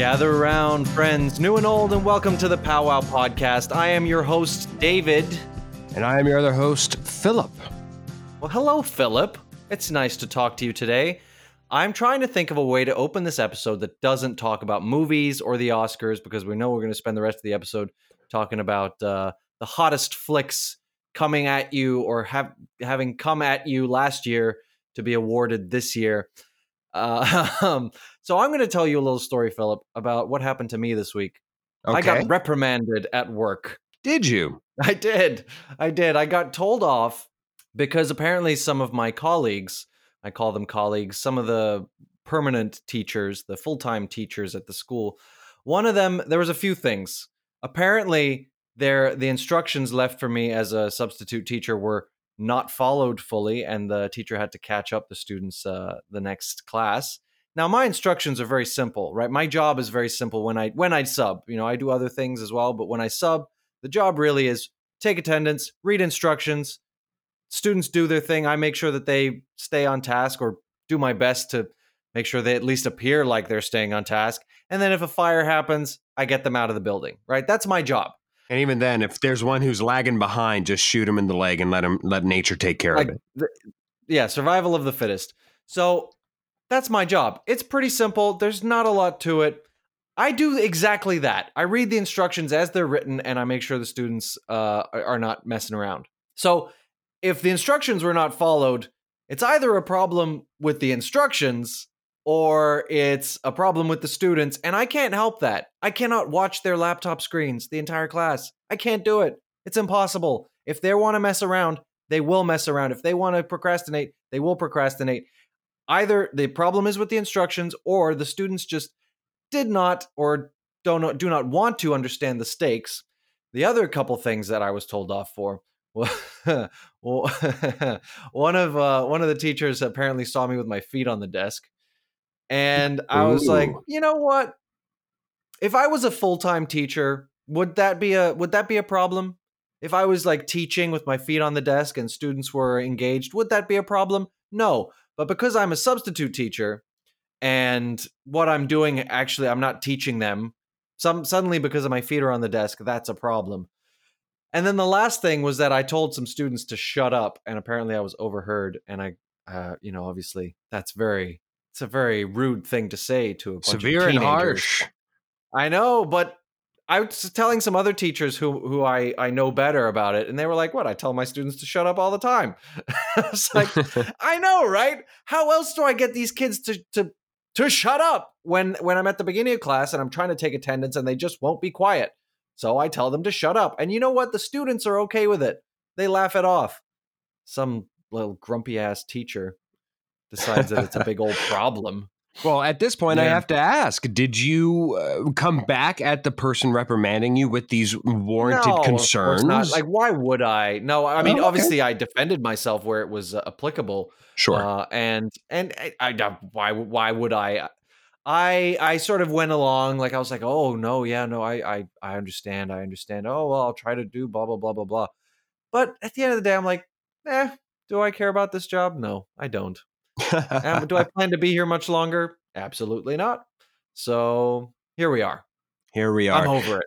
Gather around, friends, new and old, and welcome to the Powwow Podcast. I am your host, David. And I am your other host, Philip. Well, hello, Philip. It's nice to talk to you today. I'm trying to think of a way to open this episode that doesn't talk about movies or the Oscars because we know we're going to spend the rest of the episode talking about uh, the hottest flicks coming at you or have having come at you last year to be awarded this year. Uh, um, so I'm going to tell you a little story, Philip, about what happened to me this week. Okay. I got reprimanded at work. Did you? I did. I did. I got told off because apparently some of my colleagues, I call them colleagues, some of the permanent teachers, the full time teachers at the school, one of them, there was a few things. Apparently, there the instructions left for me as a substitute teacher were not followed fully, and the teacher had to catch up the students uh, the next class. Now, my instructions are very simple, right? My job is very simple when I when I sub. You know, I do other things as well, but when I sub, the job really is take attendance, read instructions. Students do their thing. I make sure that they stay on task or do my best to make sure they at least appear like they're staying on task. And then if a fire happens, I get them out of the building, right? That's my job. And even then, if there's one who's lagging behind, just shoot him in the leg and let him let nature take care Like, of it. th- yeah, survival of the fittest. So that's my job. It's pretty simple. There's not a lot to it. I do exactly that. I read the instructions as they're written, and I make sure the students uh, are not messing around. So if the instructions were not followed, it's either a problem with the instructions or it's a problem with the students, and I can't help that. I cannot watch their laptop screens the entire class. I can't do it. It's impossible. If they want to mess around, they will mess around. If they want to procrastinate, they will procrastinate. Either the problem is with the instructions or the students just did not or don't do not want to understand the stakes. The other couple things that I was told off for well, one of uh, one of the teachers apparently saw me with my feet on the desk, and I was like, you know what? If I was a full time teacher, would that be a would that be a problem? If I was like teaching with my feet on the desk and students were engaged, would that be a problem? No, but because I'm a substitute teacher and what I'm doing actually I'm not teaching them. Some suddenly because of my feet are on the desk, that's a problem. And then the last thing was that I told some students to shut up, and apparently I was overheard. And I, uh, you know, obviously that's very, it's a very rude thing to say to a bunch Severe of and harsh. I know, but I was telling some other teachers who who I I know better about it, and they were like, "What? I tell my students to shut up all the time." it's like I know, right? How else do I get these kids to to to shut up when when I'm at the beginning of class and I'm trying to take attendance and they just won't be quiet? So I tell them to shut up. And you know what? The students are okay with it. They laugh it off. Some little grumpy ass teacher decides that it's a big old problem. Well, at this point, I have to ask: Did you uh, come back at the person reprimanding you with these warranted No, concerns? not. Like, why would I? No, I mean, Oh, okay. obviously, I defended myself where it was uh, applicable. sure. Uh, and and I, I don't- why why would I? I I sort of went along like I was like, oh no, yeah, no, I I I understand, I understand. Oh well, I'll try to do blah blah blah blah blah. But at the end of the day, I'm like, eh, do I care about this job? No, I don't. Um, do I plan to be here much longer? Absolutely not. So here we are. Here we are. I'm over it.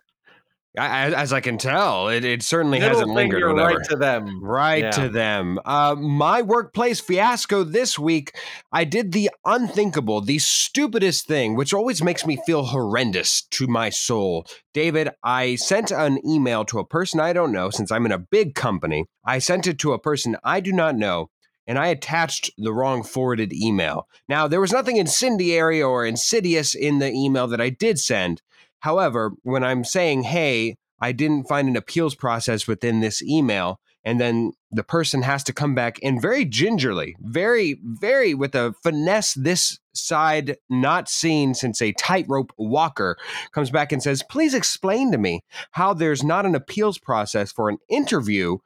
I, as I can tell, it, it certainly Middle hasn't lingered. whatever. right to them. Right Yeah. to them. Uh, my workplace fiasco this week, I did the unthinkable, the stupidest thing, which always makes me feel horrendous to my soul. David, I sent an email to a person I don't know since I'm in a big company. I sent it to a person I do not know. And I attached the wrong forwarded email. Now, there was nothing incendiary or insidious in the email that I did send. However, when I'm saying, hey, I didn't find an appeals process within this email, and then the person has to come back and very gingerly, very, very with a finesse this side not seen since a tightrope walker comes back and says, please explain to me how there's not an appeals process for an interview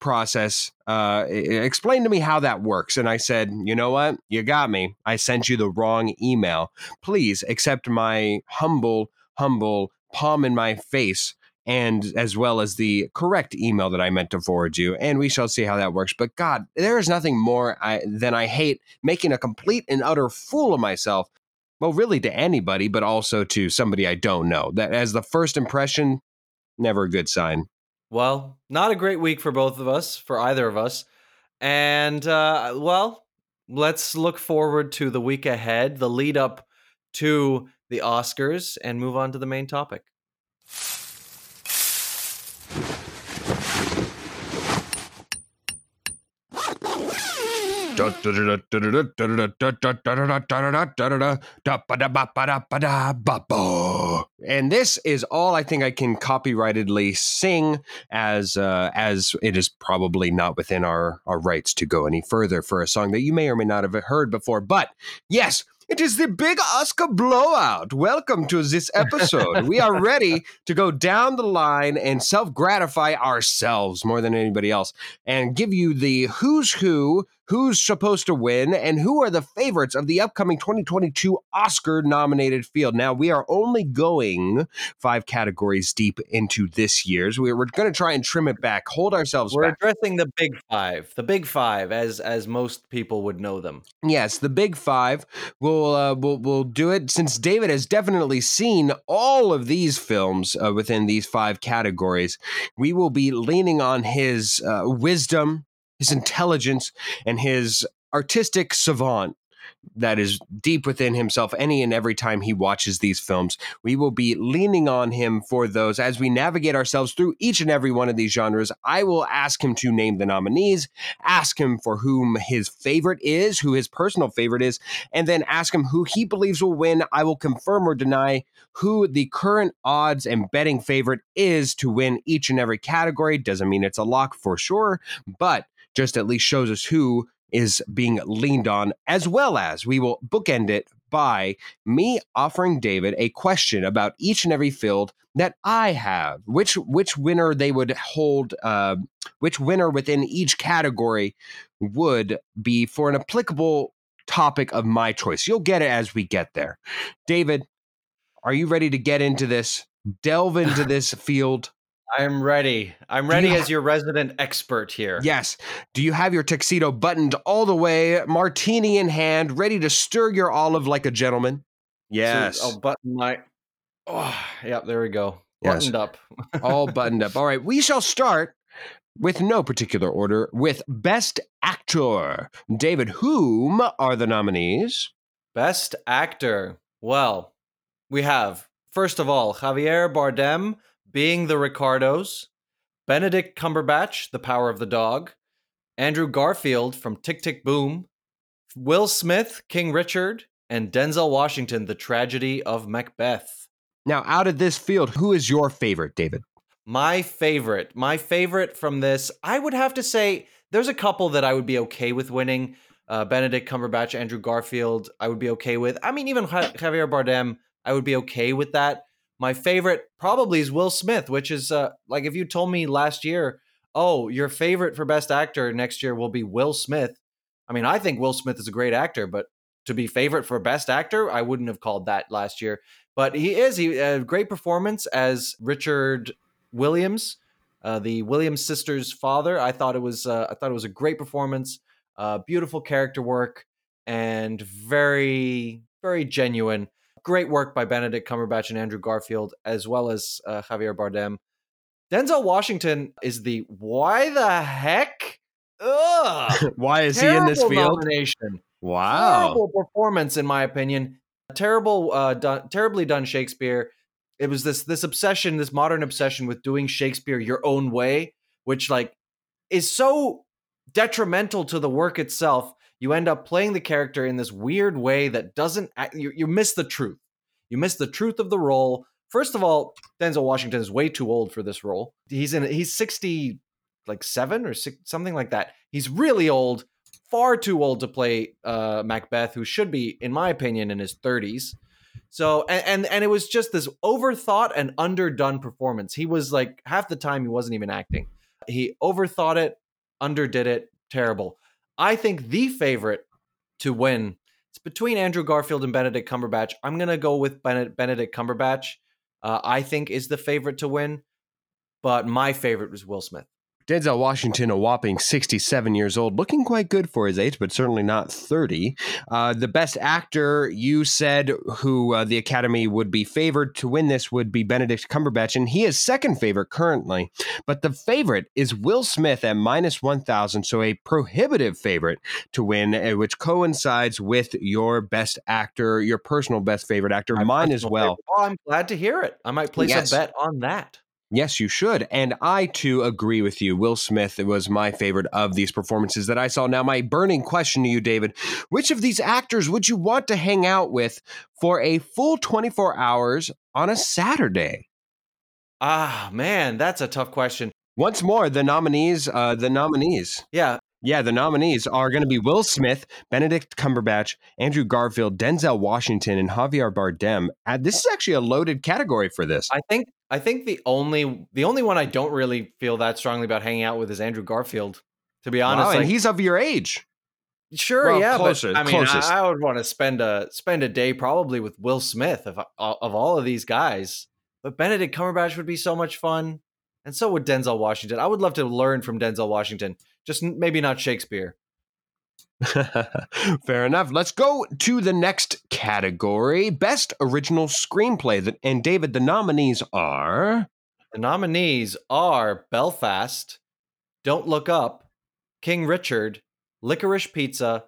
process. Uh, explain to me how that works. And I said, you know what? You got me. I sent you the wrong email. Please accept my humble, humble palm in my face and as well as the correct email that I meant to forward you. And we shall see how that works. But God, there is nothing more I, than I hate making a complete and utter fool of myself well, really to anybody, but also to somebody I don't know. That as the first impression, never a good sign. Well, not a great week for both of us, for either of us. And, uh, well, let's look forward to the week ahead, the lead up to the Oscars, and move on to the main topic. And this is all I think I can copyrightedly sing, as uh, as it is probably not within our our rights to go any further for a song that you may or may not have heard before. But yes, it is the big Oscar blowout. Welcome to this episode. we are ready to go down the line and self gratify ourselves more than anybody else and give you the who's who, who's supposed to win, and who are the favorites of the upcoming 2022 Oscar nominated field. Now, we are only going five categories deep into this year's. We're, we're going to try and trim it back, hold ourselves We're back. addressing the big five, the big five, as as most people would know them. Yes, the big five. We'll uh, we'll we'll do it since David has definitely seen all of these films uh, within these five categories. We will be leaning on his uh, wisdom, his intelligence, and his artistic savant that is deep within himself any and every time he watches these films. We will be leaning on him for those as we navigate ourselves through each and every one of these genres. I will ask him to name the nominees, ask him for whom his favorite is, who his personal favorite is, and then ask him who he believes will win. I will confirm or deny who the current odds and betting favorite is to win each and every category. Doesn't mean it's a lock for sure, but just at least shows us who is being leaned on, as well as we will bookend it by me offering David a question about each and every field that I have, which which winner they would hold, uh, which winner within each category would be for an applicable topic of my choice. You'll get it as we get there. David, are you ready to get into this? Delve into this field. I'm ready. I'm ready you as your resident expert here. Yes. Do you have your tuxedo buttoned all the way, martini in hand, ready to stir your olive like a gentleman? Yes. So I'll button my. Oh, yep. There we go. Yes. Buttoned up. all buttoned up. All right. We shall start with no particular order with Best Actor. David, whom are the nominees? Best actor. Well, we have first of all Javier Bardem being the Ricardos, Benedict Cumberbatch, The Power of the Dog, Andrew Garfield from Tick Tick Boom, Will Smith, King Richard, and Denzel Washington, The Tragedy of Macbeth. Now, out of this field, who is your favorite, David? My favorite, my favorite from this, I would have to say there's a couple that I would be okay with winning. Uh, Benedict Cumberbatch, Andrew Garfield, I would be okay with. I mean, even Javier Bardem, I would be okay with that. My favorite probably is Will Smith, which is uh, like if you told me last year, oh, your favorite for Best Actor next year will be Will Smith. I mean, I think Will Smith is a great actor, but to be favorite for Best Actor, I wouldn't have called that last year. But he is he a great performance as Richard Williams, uh, the Williams sisters' father. I thought it was uh, I thought it was a great performance, uh, beautiful character work, and very very genuine. Great work by Benedict Cumberbatch and Andrew Garfield, as well as uh, Javier Bardem. Denzel Washington is the why the heck? Ugh. Why is he in this field? Nomination. Wow. Terrible performance, in my opinion. Terrible, uh, done, terribly done Shakespeare. It was this this obsession, this modern obsession with doing Shakespeare your own way, which like is so detrimental to the work itself. You end up playing the character in this weird way that doesn't. act- You, you miss the truth. You miss the truth of the role. First of all, Denzel Washington is way too old for this role. He's in. He's sixty, like seven or six, something like that. He's really old far too old to play uh, Macbeth, who should be, in my opinion, in his 30s. So and, and and it was just this overthought and underdone performance. He was like half the time he wasn't even acting. He overthought it, underdid it, terrible. I think the favorite to win it's between Andrew Garfield and Benedict Cumberbatch. I'm gonna go with Benedict Cumberbatch. Uh, I think is the favorite to win, but my favorite was Will Smith. Denzel Washington, a whopping 67 years old, looking quite good for his age, but certainly not 30. Uh, the best actor, you said, who uh, the Academy would be favored to win this would be Benedict Cumberbatch, and he is second favorite currently. But the favorite is Will Smith at minus 1,000, so a prohibitive favorite to win, uh, which coincides with your best actor, your personal best favorite actor, My mine as well. Oh, I'm glad to hear it. I might place Yes. a bet on that. Yes, you should. And I too agree with you. Will Smith was my favorite of these performances that I saw. Now, my burning question to you, David which of these actors would you want to hang out with for a full 24 hours on a Saturday? Ah, man, that's a tough question. Once more, the nominees, uh, the nominees. Yeah, Yeah, the nominees are going to be Will Smith, Benedict Cumberbatch, Andrew Garfield, Denzel Washington, and Javier Bardem. Uh, this is actually a loaded category for this. I think I think the only the only one I don't really feel that strongly about hanging out with is Andrew Garfield. To be honest, Wow, and like, he's of your age. sure, well, yeah, closer- but I mean, I. I would want to spend a spend a day probably with Will Smith of uh, of all of these guys. But Benedict Cumberbatch would be so much fun, and so would Denzel Washington. I would love to learn from Denzel Washington, just maybe not Shakespeare. Fair enough. Let's go to the next category Best Original Screenplay. And David, the nominees are. The nominees are Belfast, Don't Look Up, King Richard, Licorice Pizza,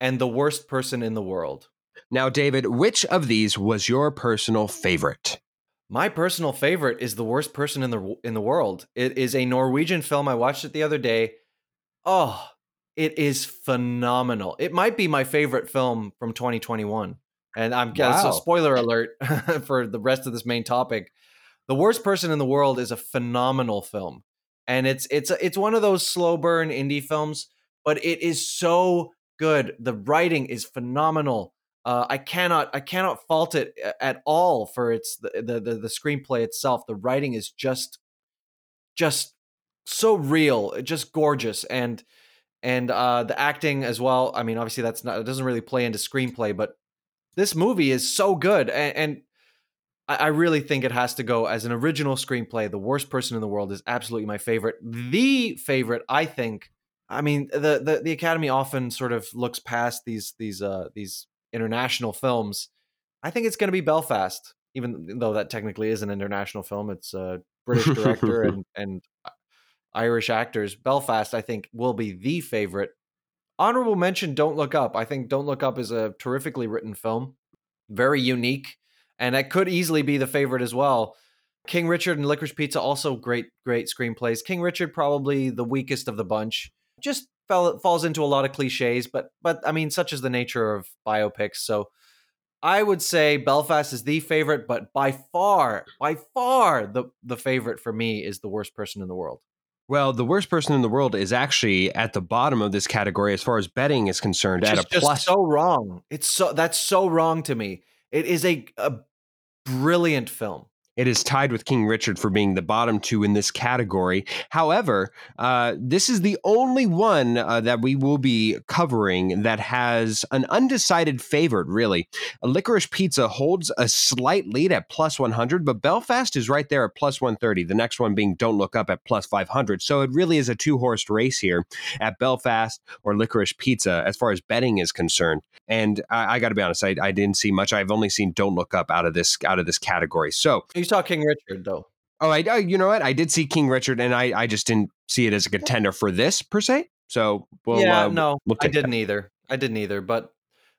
and The Worst Person in the World. Now, David, which of these was your personal favorite? My personal favorite is The Worst Person in the in the World. It is a Norwegian film. I watched it the other day. Oh, it is phenomenal. It might be my favorite film from 2021. And I'm yeah, so Wow. spoiler alert for the rest of this main topic. The Worst Person in the World is a phenomenal film. And it's it's it's one of those slow burn indie films, but it is so good. The writing is phenomenal. Uh, I cannot I cannot fault it at all for its the, the the the screenplay itself. The writing is just just so real, just gorgeous, and and uh, the acting as well. I mean, obviously that's not it doesn't really play into screenplay, but this movie is so good, and, and I, I really think it has to go as an original screenplay. The worst person in the world is absolutely my favorite. The favorite, I think. I mean, the the, the Academy often sort of looks past these these uh, these international films. I think it's going to be Belfast, even though that technically is an international film. It's a British director and and Irish actors. Belfast, I think, will be the favorite. Honorable mention: Don't Look Up. I think Don't Look Up is a terrifically written film, very unique, and that could easily be the favorite as well. King Richard and Licorice Pizza also great, great screenplays. King Richard probably the weakest of the bunch. Just fell, falls into a lot of cliches, but but I mean, such is the nature of biopics. So I would say Belfast is the favorite, but by far, by far, the the favorite for me is the worst person in the world. Well, the worst person in the world is actually at the bottom of this category as far as betting is concerned Which at is a just plus. so wrong. It's so that's so wrong to me. It is a a brilliant film. It is tied with King Richard for being the bottom two in this category. However, uh, this is the only one uh, that we will be covering that has an undecided favorite, really. A Licorice Pizza holds a slight lead at plus 100, but Belfast is right there at plus 130. The next one being Don't Look Up at plus 500. So it really is a two horse race here at Belfast or Licorice Pizza as far as betting is concerned. And I, I got to be honest, I, I didn't see much. I've only seen Don't Look Up out of this out of this category. So saw King Richard though. Oh, I, I you know what? I did see King Richard, and I, I just didn't see it as a contender for this per se. So, well, yeah, uh, no, we'll I didn't either. I didn't either. But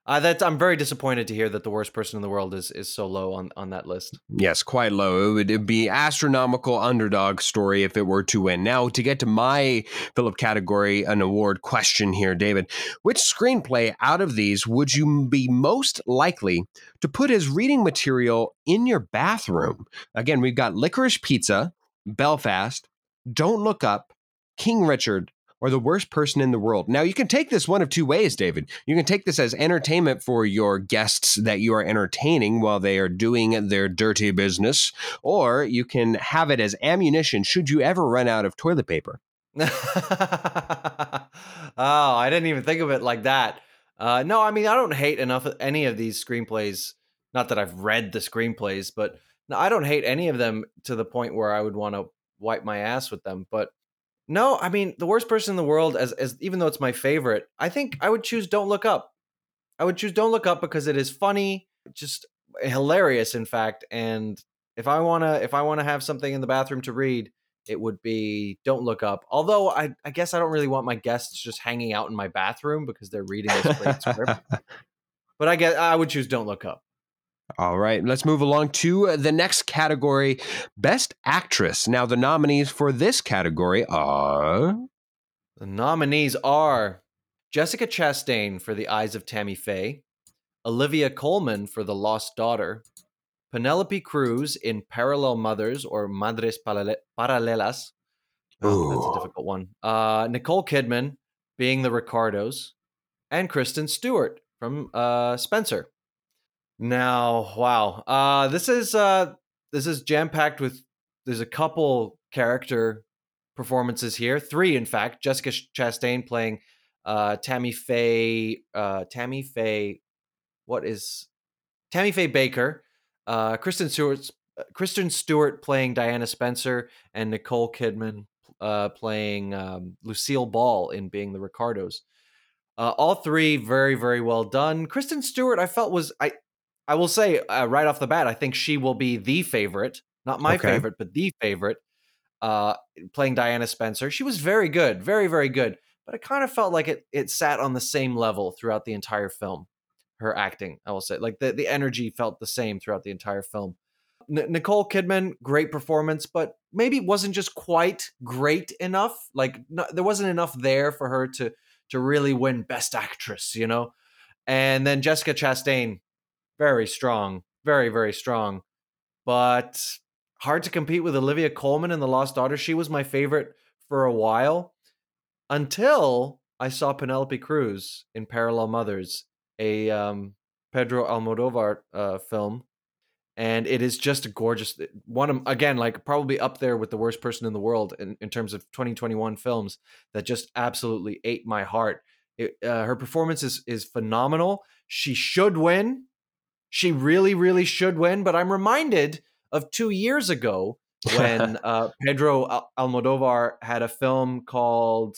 uh, that's I'm very disappointed to hear that the worst person in the world is is so low on on that list. Yes, quite low. It would be astronomical underdog story if it were to win. Now, to get to my Philip category, an award question here, David. Which screenplay out of these would you be most likely to put as reading material in your bathroom? Again, we've got Licorice Pizza, Belfast, Don't Look Up, King Richard, or the worst person in the world. Now, you can take this one of two ways, David. You can take this as entertainment for your guests that you are entertaining while they are doing their dirty business, or you can have it as ammunition should you ever run out of toilet paper. oh, I didn't even think of it like that. Uh, no, I mean I don't hate enough any of these screenplays. Not that I've read the screenplays, but no, I don't hate any of them to the point where I would want to wipe my ass with them. But No, I mean the worst person in the world. As as even though it's my favorite, I think I would choose Don't Look Up. I would choose Don't Look Up because it is funny, just hilarious, in fact. And if I wanna if I wanna have something in the bathroom to read, it would be Don't Look Up. Although I I guess I don't really want my guests just hanging out in my bathroom because they're reading this great script. But I guess I would choose Don't Look Up. All right, let's move along to the next category Best Actress. Now, the nominees for this category are. The nominees are Jessica Chastain for The Eyes of Tammy Faye, Olivia Colman for The Lost Daughter, Penelope Cruz in Parallel Mothers or Madres Paralelas. Oh, that's a difficult one. Uh, Nicole Kidman being the Ricardos, and Kristen Stewart from uh, Spencer. Now, wow, uh, this is uh, this is jam packed with. There's a couple character performances here, three in fact. Jessica Chastain playing uh, Tammy Faye. Uh, Tammy Faye, what is Tammy Faye Bakker, Uh, Kristen Stewart. Kristen Stewart playing Diana Spencer and Nicole Kidman uh, playing um, Lucille Ball in Being the Ricardos. Uh, all three very very well done. Kristen Stewart, I felt was I I will say uh, right off the bat, I think she will be the favorite, not my okay. favorite, but the favorite. Uh, playing Diana Spencer, she was very good, very very good. But it kind of felt like it it sat on the same level throughout the entire film. Her acting, I will say, like the the energy felt the same throughout the entire film. N- Nicole Kidman, great performance, but maybe wasn't just quite great enough. Like no, there wasn't enough there for her to to really win Best Actress, you know? And then Jessica Chastain, very strong, very, very strong, but hard to compete with Olivia Colman in The Lost Daughter. She was my favorite for a while until I saw Penelope Cruz in Parallel Mothers, a um, Pedro Almodovar uh, film and it is just a gorgeous one of again like probably up there with the worst person in the world in, in terms of 2021 films that just absolutely ate my heart it, uh, her performance is is phenomenal she should win she really really should win but i'm reminded of two years ago when uh, pedro almodovar had a film called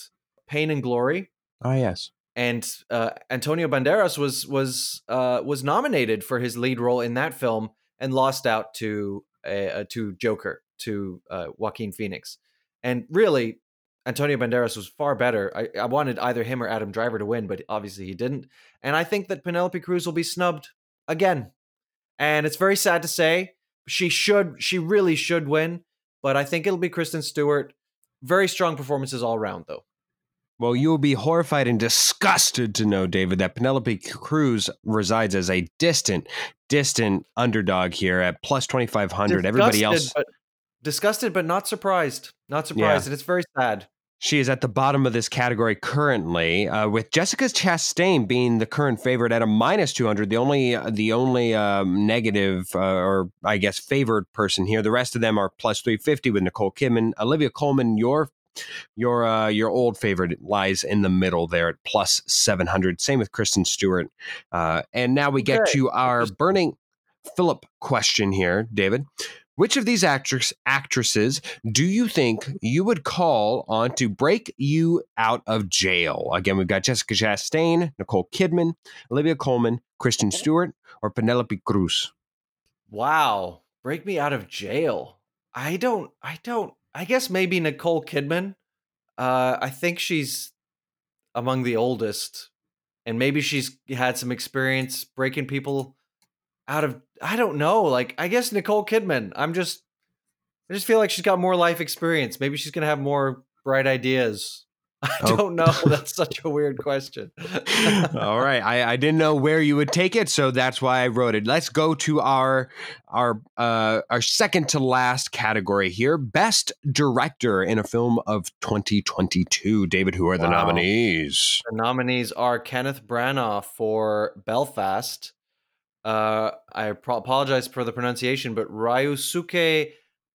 pain and glory oh yes and uh, Antonio Banderas was was uh, was nominated for his lead role in that film, and lost out to uh, to Joker to uh, Joaquin Phoenix. And really, Antonio Banderas was far better. I, I wanted either him or Adam Driver to win, but obviously he didn't. And I think that Penelope Cruz will be snubbed again. And it's very sad to say. She should, she really should win, but I think it'll be Kristen Stewart. Very strong performances all around, though. Well, you will be horrified and disgusted to know, David, that Penelope Cruz resides as a distant, distant underdog here at plus 2,500. Everybody else. But, disgusted, but not surprised. Not surprised. Yeah. And it's very sad. She is at the bottom of this category currently, uh, with Jessica Chastain being the current favorite at a minus two hundred. The only the only um, negative uh, or I guess favored person here. The rest of them are plus three fifty with Nicole Kidman, Olivia Colman. your your uh, your old favorite lies in the middle there at plus 700. Same with Kristen Stewart. Uh, and now we get okay. to our burning Philip question here, David. Which of these actress actresses do you think you would call on to break you out of jail? Again, we've got Jessica Chastain, Nicole Kidman, Olivia Colman, Kristen Stewart, or Penelope Cruz. Wow, break me out of jail. I don't. I don't. I guess maybe Nicole Kidman. Uh, I think she's among the oldest, and maybe she's had some experience breaking people out of. I don't know. Like, I guess Nicole Kidman. I'm just, I just feel like she's got more life experience. Maybe she's gonna have more bright ideas. I oh. don't know. That's such a weird question. All right, I, I didn't know where you would take it, so that's why I wrote it. Let's go to our our uh, our second to last category here: best director in a film of 2022. David, who are the nominees? The nominees are Kenneth Branagh for Belfast. Uh, I pro- apologize for the pronunciation, but Ryusuke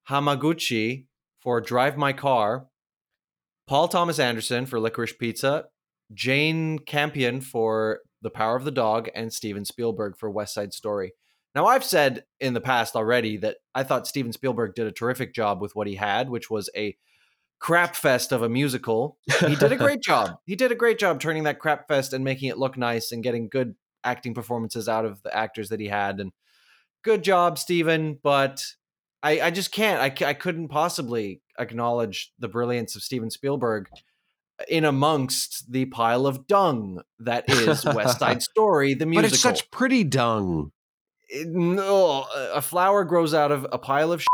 Hamaguchi for Drive My Car. Paul Thomas Anderson for Licorice Pizza, Jane Campion for The Power of the Dog, and Steven Spielberg for West Side Story. Now, I've said in the past already that I thought Steven Spielberg did a terrific job with what he had, which was a crap fest of a musical. He did a great job. He did a great job turning that crap fest and making it look nice and getting good acting performances out of the actors that he had. And good job, Steven. But I, I just can't. I, I couldn't possibly acknowledge the brilliance of Steven Spielberg in amongst the pile of dung that is West Side Story, the musical. But it's such pretty dung. It- no, a flower grows out of a pile of. Shit.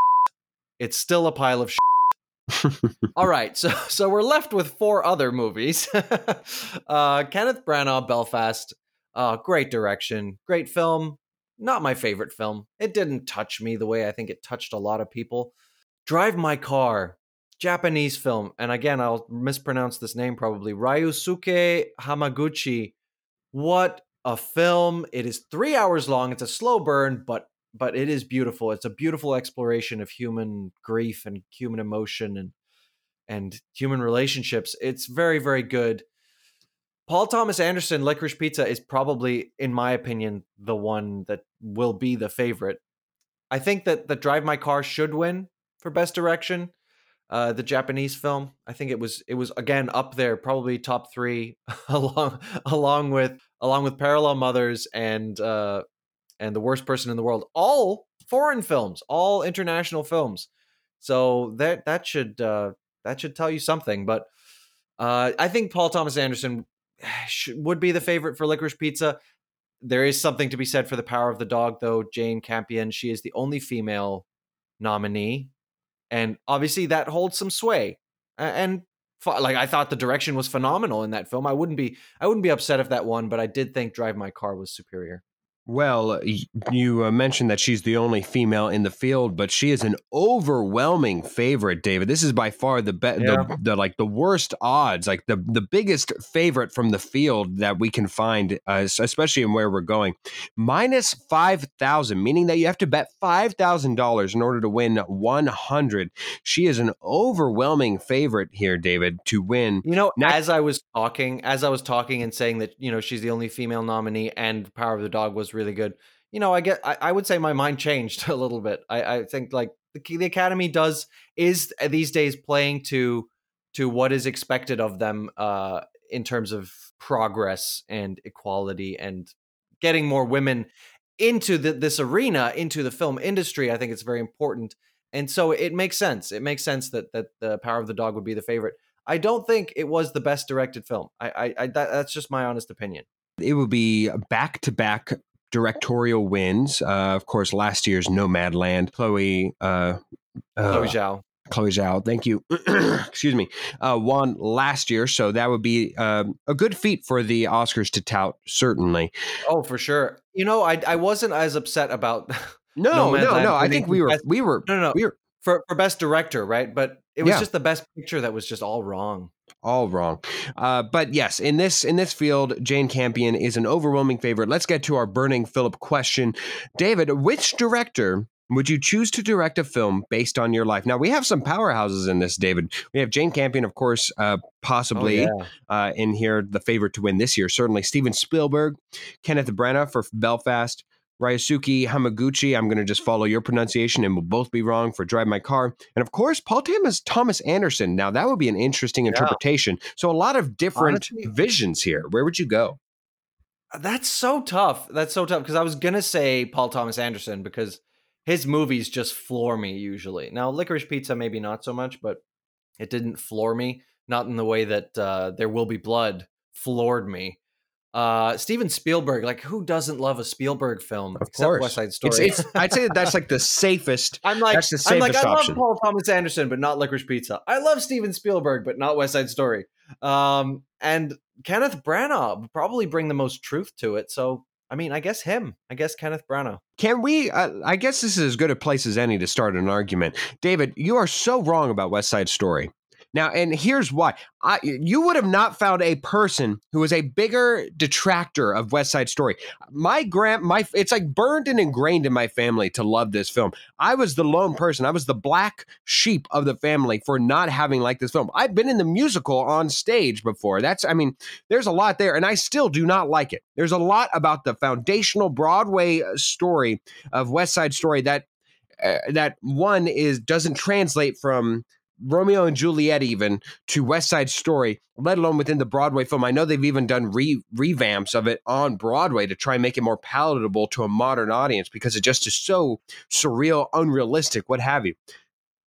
It's still a pile of. Shit. All right, so so we're left with four other movies. uh, Kenneth Branagh, Belfast. Uh, great direction, great film. Not my favorite film. It didn't touch me the way I think it touched a lot of people. Drive My Car, Japanese film, and again I'll mispronounce this name probably. Ryusuke Hamaguchi. What a film! It is three hours long. It's a slow burn, but but it is beautiful. It's a beautiful exploration of human grief and human emotion and and human relationships. It's very very good. Paul Thomas Anderson, Licorice Pizza is probably, in my opinion, the one that will be the favorite. I think that the Drive My Car should win for best direction. Uh, the Japanese film, I think it was it was again up there, probably top three, along along with along with Parallel Mothers and uh, and The Worst Person in the World, all foreign films, all international films. So that that should uh, that should tell you something. But uh, I think Paul Thomas Anderson would be the favorite for Licorice Pizza. There is something to be said for the power of the dog, though. Jane Campion, she is the only female nominee, and obviously that holds some sway. And like I thought, the direction was phenomenal in that film. I wouldn't be I wouldn't be upset if that won, but I did think Drive My Car was superior. Well, you uh, mentioned that she's the only female in the field, but she is an overwhelming favorite, David. This is by far the be- Yeah. the, the like the worst odds, like the the biggest favorite from the field that we can find, uh, especially in where we're going. Minus five thousand, meaning that you have to bet five thousand dollars in order to win one hundred. She is an overwhelming favorite here, David, to win. You know, Next- as I was talking, as I was talking and saying that you know she's the only female nominee and Power of the Dog was really good. You know, I get, I, I would say my mind changed a little bit. I, I think like the, the Academy does is uh, these days playing to to what is expected of them uh, in terms of progress and equality and getting more women into the, this arena, into the film industry. I think it's very important, and so it makes sense. It makes sense that that the Power of the Dog would be the favorite. I don't think it was the best directed film. I, I, I that, that's just my honest opinion. It would be back to back directorial wins. Uh, of course, last year's Nomadland, Chloe. Uh, uh, Chloe Zhao. Chloe Zhao, thank you. Excuse me. Uh, won last year, so that would be um, a good feat for the Oscars to tout. Certainly. Oh, for sure. You know, I I wasn't as upset about No, no, Nomadland no. I think we were, we were, no, no, no we were for for best director, right? But it was Yeah. just the best picture that was just all wrong. all wrong. Uh, but yes, in this in this field, Jane Campion is an overwhelming favorite. Let's get to our burning Philip question, David. Which director would you choose to direct a film based on your life? Now we have some powerhouses in this, David. We have Jane Campion, of course, uh, possibly Oh, yeah. uh, in here, the favorite to win this year. Certainly, Steven Spielberg, Kenneth Branagh for Belfast. Ryusuke Hamaguchi, I'm going to just follow your pronunciation and we'll both be wrong for Drive My Car. And of course, Paul Thomas, Thomas Anderson. Now, that would be an interesting interpretation. So, a lot of different Honestly- visions here. Where would you go? That's so tough. That's so tough because I was gonna say Paul Thomas Anderson because his movies just floor me usually. Now, Licorice Pizza maybe not so much, but it didn't floor me. Not in the way that uh, There Will Be Blood floored me. Uh, Steven Spielberg, like who doesn't love a Spielberg film? Of except course. West Side Story. It's, it's, I'd say that that's like the safest. I'm like, That's the I'm like, safest I love option. Paul Thomas Anderson, but not Licorice Pizza. I love Steven Spielberg, but not West Side Story. Um, and Kenneth Branagh probably bring the most truth to it. So, I mean, I guess him. I guess Kenneth Branagh. Can we? Uh, I guess this is as good a place as any to start an argument. David, you are so wrong about West Side Story. Now, and here's why. I, you would have not found a person who was a bigger detractor of West Side Story. My grand, my it's like burned and ingrained in my family to love this film. I was the lone person. I was the black sheep of the family for not having liked this film. I've been in the musical on stage before. That's, I mean, there's a lot there, and I still do not like it. There's a lot about the foundational Broadway uh, story of West Side Story that uh, that one is doesn't translate from Romeo and Juliet even to West Side Story, let alone within the Broadway film. I know they've even done re- revamps of it on Broadway to try and make it more palatable to a modern audience because it just is so surreal, unrealistic, what have you.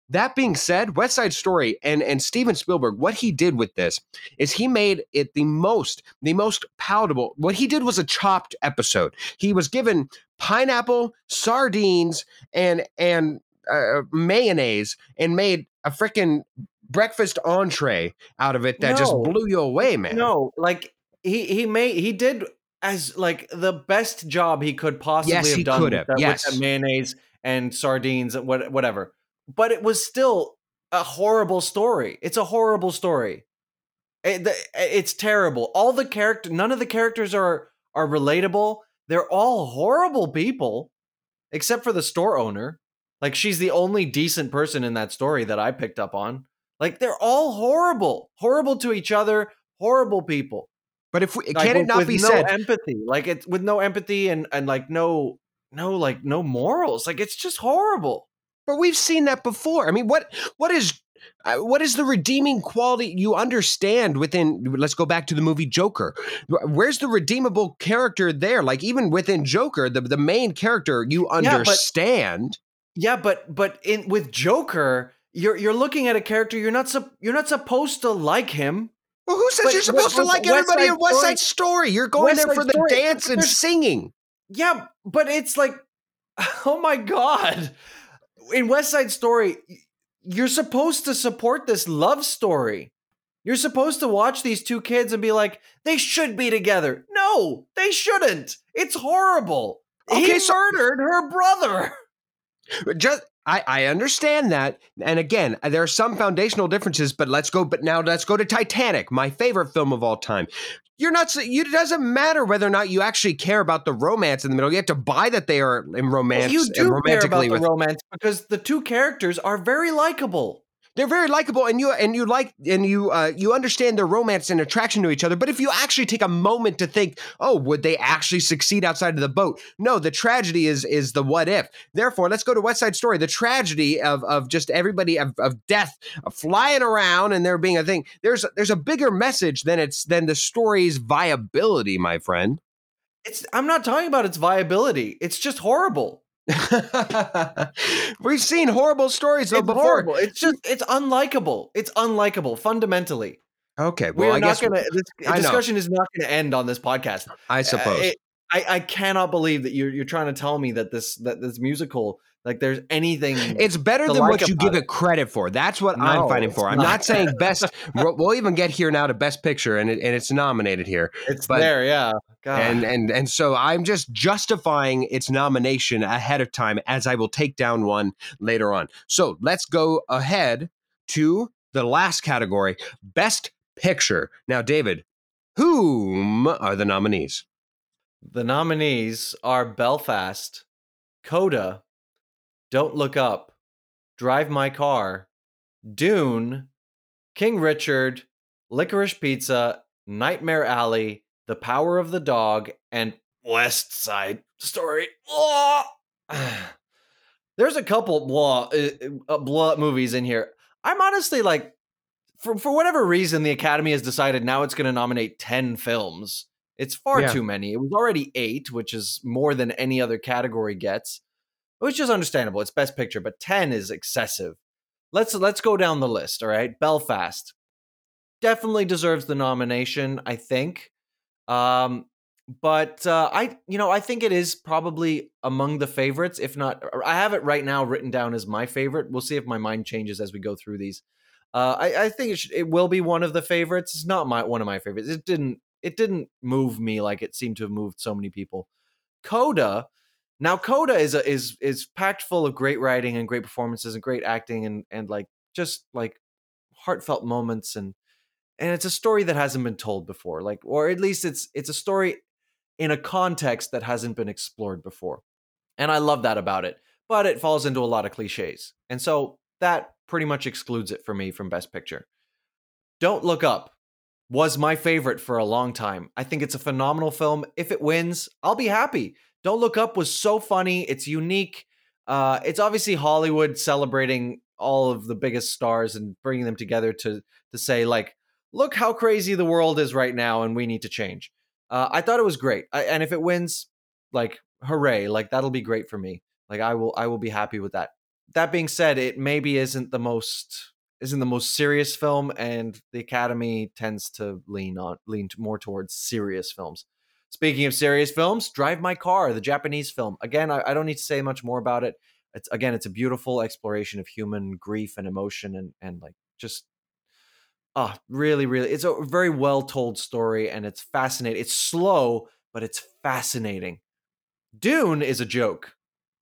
That being said, West Side Story and and Steven Spielberg, what he did with this is he made it the most the most palatable. What he did was a chopped episode. He was given pineapple, sardines, and and uh, mayonnaise, and made a freaking breakfast entree out of it that no, just blew you away, man. No, like he he made he did as like the best job he could possibly yes, have done with, that, yes. with mayonnaise and sardines and what, whatever but it was still a horrible story. It's a horrible story. It, it's terrible. All the character, none of the characters are are relatable. They're all horrible people, except for the store owner. Like she's the only decent person in that story that I picked up on. Like they're all horrible, horrible to each other, horrible people. But if we, like, can it not with be no said empathy, like it's with no empathy and and like no no like no morals, like it's just horrible. But we've seen that before. I mean, what what is uh, what is the redeeming quality you understand within let's go back to the movie joker where's the redeemable character there like even within joker the, the main character you understand yeah but, but in with joker you're you're looking at a character you're not su- you're not supposed to like him well who says but, you're supposed but, to like everybody in west side story you're going west there for the story. dance and singing yeah but it's like oh my god in West Side Story, you're supposed to support this love story. You're supposed to watch these two kids and be like, they should be together. No, they shouldn't. It's horrible. Okay, he so- murdered her brother. Just I, I understand that. And again, there are some foundational differences, but let's go. But now let's go to Titanic, my favorite film of all time you're not you, it doesn't matter whether or not you actually care about the romance in the middle you have to buy that they are in romance well, you do care about the romance because the two characters are very likable they're very likable and you and you like and you uh, you understand their romance and attraction to each other but if you actually take a moment to think oh would they actually succeed outside of the boat? No the tragedy is is the what if. Therefore let's go to west side story the tragedy of of just everybody of, of death of flying around and there being a thing. There's there's a bigger message than it's than the story's viability my friend. It's i'm not talking about its viability. It's just horrible We've seen horrible stories though it's before. Horrible. It's just it's unlikable. It's unlikable fundamentally. Okay, well, we're I not gonna. This discussion is not gonna end on this podcast. I uh, suppose. Uh, it, I, I cannot believe that you're you're trying to tell me that this that this musical like there's anything. It's better than like what you give it. it credit for. That's what no, I'm fighting for. I'm not, not saying best. we'll even get here now to best picture, and it, and it's nominated here. It's but, there, yeah. God. And and and so I'm just justifying its nomination ahead of time, as I will take down one later on. So let's go ahead to the last category, best picture. Now, David, whom are the nominees? The nominees are Belfast, Coda, Don't Look Up, Drive My Car, Dune, King Richard, Licorice Pizza, Nightmare Alley, The Power of the Dog, and West Side Story. There's a couple blah, uh, uh, blah movies in here. I'm honestly like, for for whatever reason, the Academy has decided now it's going to nominate ten films it's far yeah. too many. It was already eight, which is more than any other category gets. Which is understandable. It's best picture, but 10 is excessive. Let's let's go down the list, all right? Belfast definitely deserves the nomination, I think. Um, but uh, I, you know, I think it is probably among the favorites. If not, I have it right now written down as my favorite. We'll see if my mind changes as we go through these. Uh, I, I, think it, should, it will be one of the favorites. It's not my one of my favorites. It didn't it didn't move me like it seemed to have moved so many people. Coda, now Coda is a, is is packed full of great writing and great performances and great acting and and like just like heartfelt moments and and it's a story that hasn't been told before like or at least it's it's a story in a context that hasn't been explored before. And I love that about it. But it falls into a lot of cliches. And so that pretty much excludes it for me from best picture. Don't look up was my favorite for a long time. I think it's a phenomenal film. If it wins, I'll be happy. Don't Look Up was so funny. It's unique. Uh, it's obviously Hollywood celebrating all of the biggest stars and bringing them together to to say like, look how crazy the world is right now, and we need to change. Uh, I thought it was great, I, and if it wins, like hooray! Like that'll be great for me. Like I will I will be happy with that. That being said, it maybe isn't the most isn't the most serious film, and the Academy tends to lean on lean more towards serious films. Speaking of serious films, Drive My Car, the Japanese film. Again, I, I don't need to say much more about it. It's again, it's a beautiful exploration of human grief and emotion, and and like just ah, really, really, it's a very well told story, and it's fascinating. It's slow, but it's fascinating. Dune is a joke.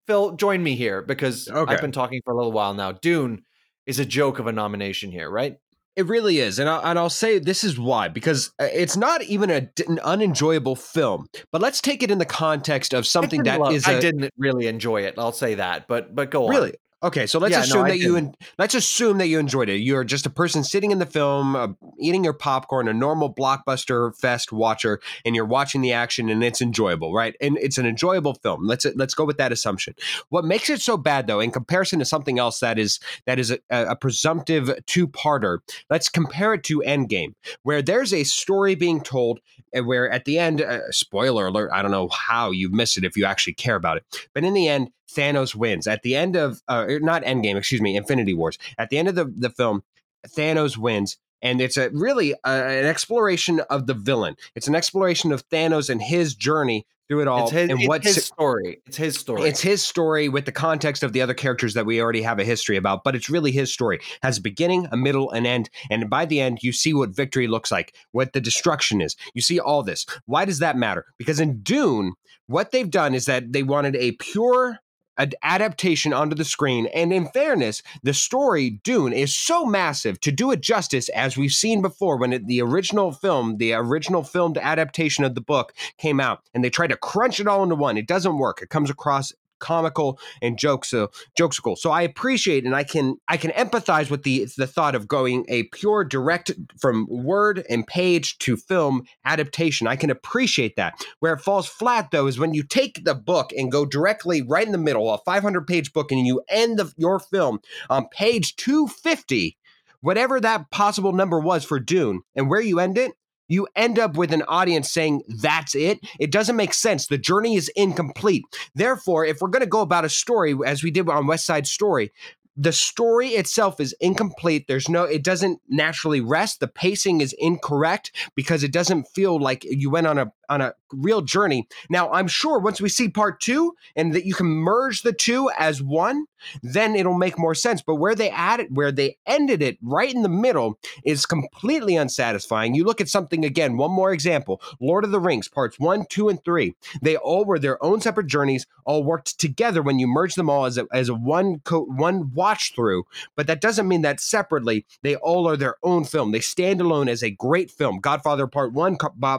Phil, join me here because Okay. I've been talking for a little while now. Dune is a joke of a nomination here, right? It really is, and I'll, and I'll say this is why because uh, it's not even a, an unenjoyable film. But let's take it in the context of something I that love- is I a- didn't really enjoy it. I'll say that, but but go on. really okay. So let's Yeah, assume I that you en- let's assume that you enjoyed it. You're just a person sitting in the film, uh, eating your popcorn, a normal blockbuster fest watcher, and you're watching the action, and it's enjoyable, right? And it's an enjoyable film. Let's let's go with that assumption. What makes it so bad, though, in comparison to something else that is that is a, a presumptive two parter, let's compare it to Endgame, where there's a story being told, where at the end, uh, spoiler alert, I don't know how you've missed it if you actually care about it, but in the end, Thanos wins. At the end of, uh, not Endgame, excuse me, Infinity Wars. At the end of the, the film, Thanos wins. And it's a really uh, an exploration of the villain. It's an exploration of Thanos and his journey through it all, it's his, and what's his story. It's his story. it's his story with the context of the other characters that we already have a history about, but it's really his story. Has a beginning, a middle, an end, and by the end, you see what victory looks like, what the destruction is. You see all this. Why does that matter? Because in Dune, what they've done is that they wanted a pure ad- adaptation onto the screen. And in fairness, the story Dune is so massive to do it justice, as we've seen before when it, the original film, the original filmed adaptation of the book came out, and they tried to crunch it all into one. It doesn't work. It comes across comical and jokes jokesical. So I appreciate and I can I can empathize with the the thought of going a pure direct from word and page to film adaptation. I can appreciate that. Where it falls flat though is when you take the book and go directly right in the middle, a 500 page book, and you end the, your film on page 250, whatever that possible number was for Dune, and where you end it. You end up with an audience saying that's it. It doesn't make sense. The journey is incomplete. Therefore, if we're going to go about a story as we did on West Side Story, the story itself is incomplete. There's no, it doesn't naturally rest. The pacing is incorrect because it doesn't feel like you went on a on a real journey. Now, I'm sure once we see part two and that you can merge the two as one, then it'll make more sense. But where they added, where they ended it right in the middle is completely unsatisfying. You look at something again, one more example Lord of the Rings, parts one, two, and three. They all were their own separate journeys, all worked together when you merge them all as a, as a one, co- one watch through. But that doesn't mean that separately they all are their own film. They stand alone as a great film. Godfather Part One,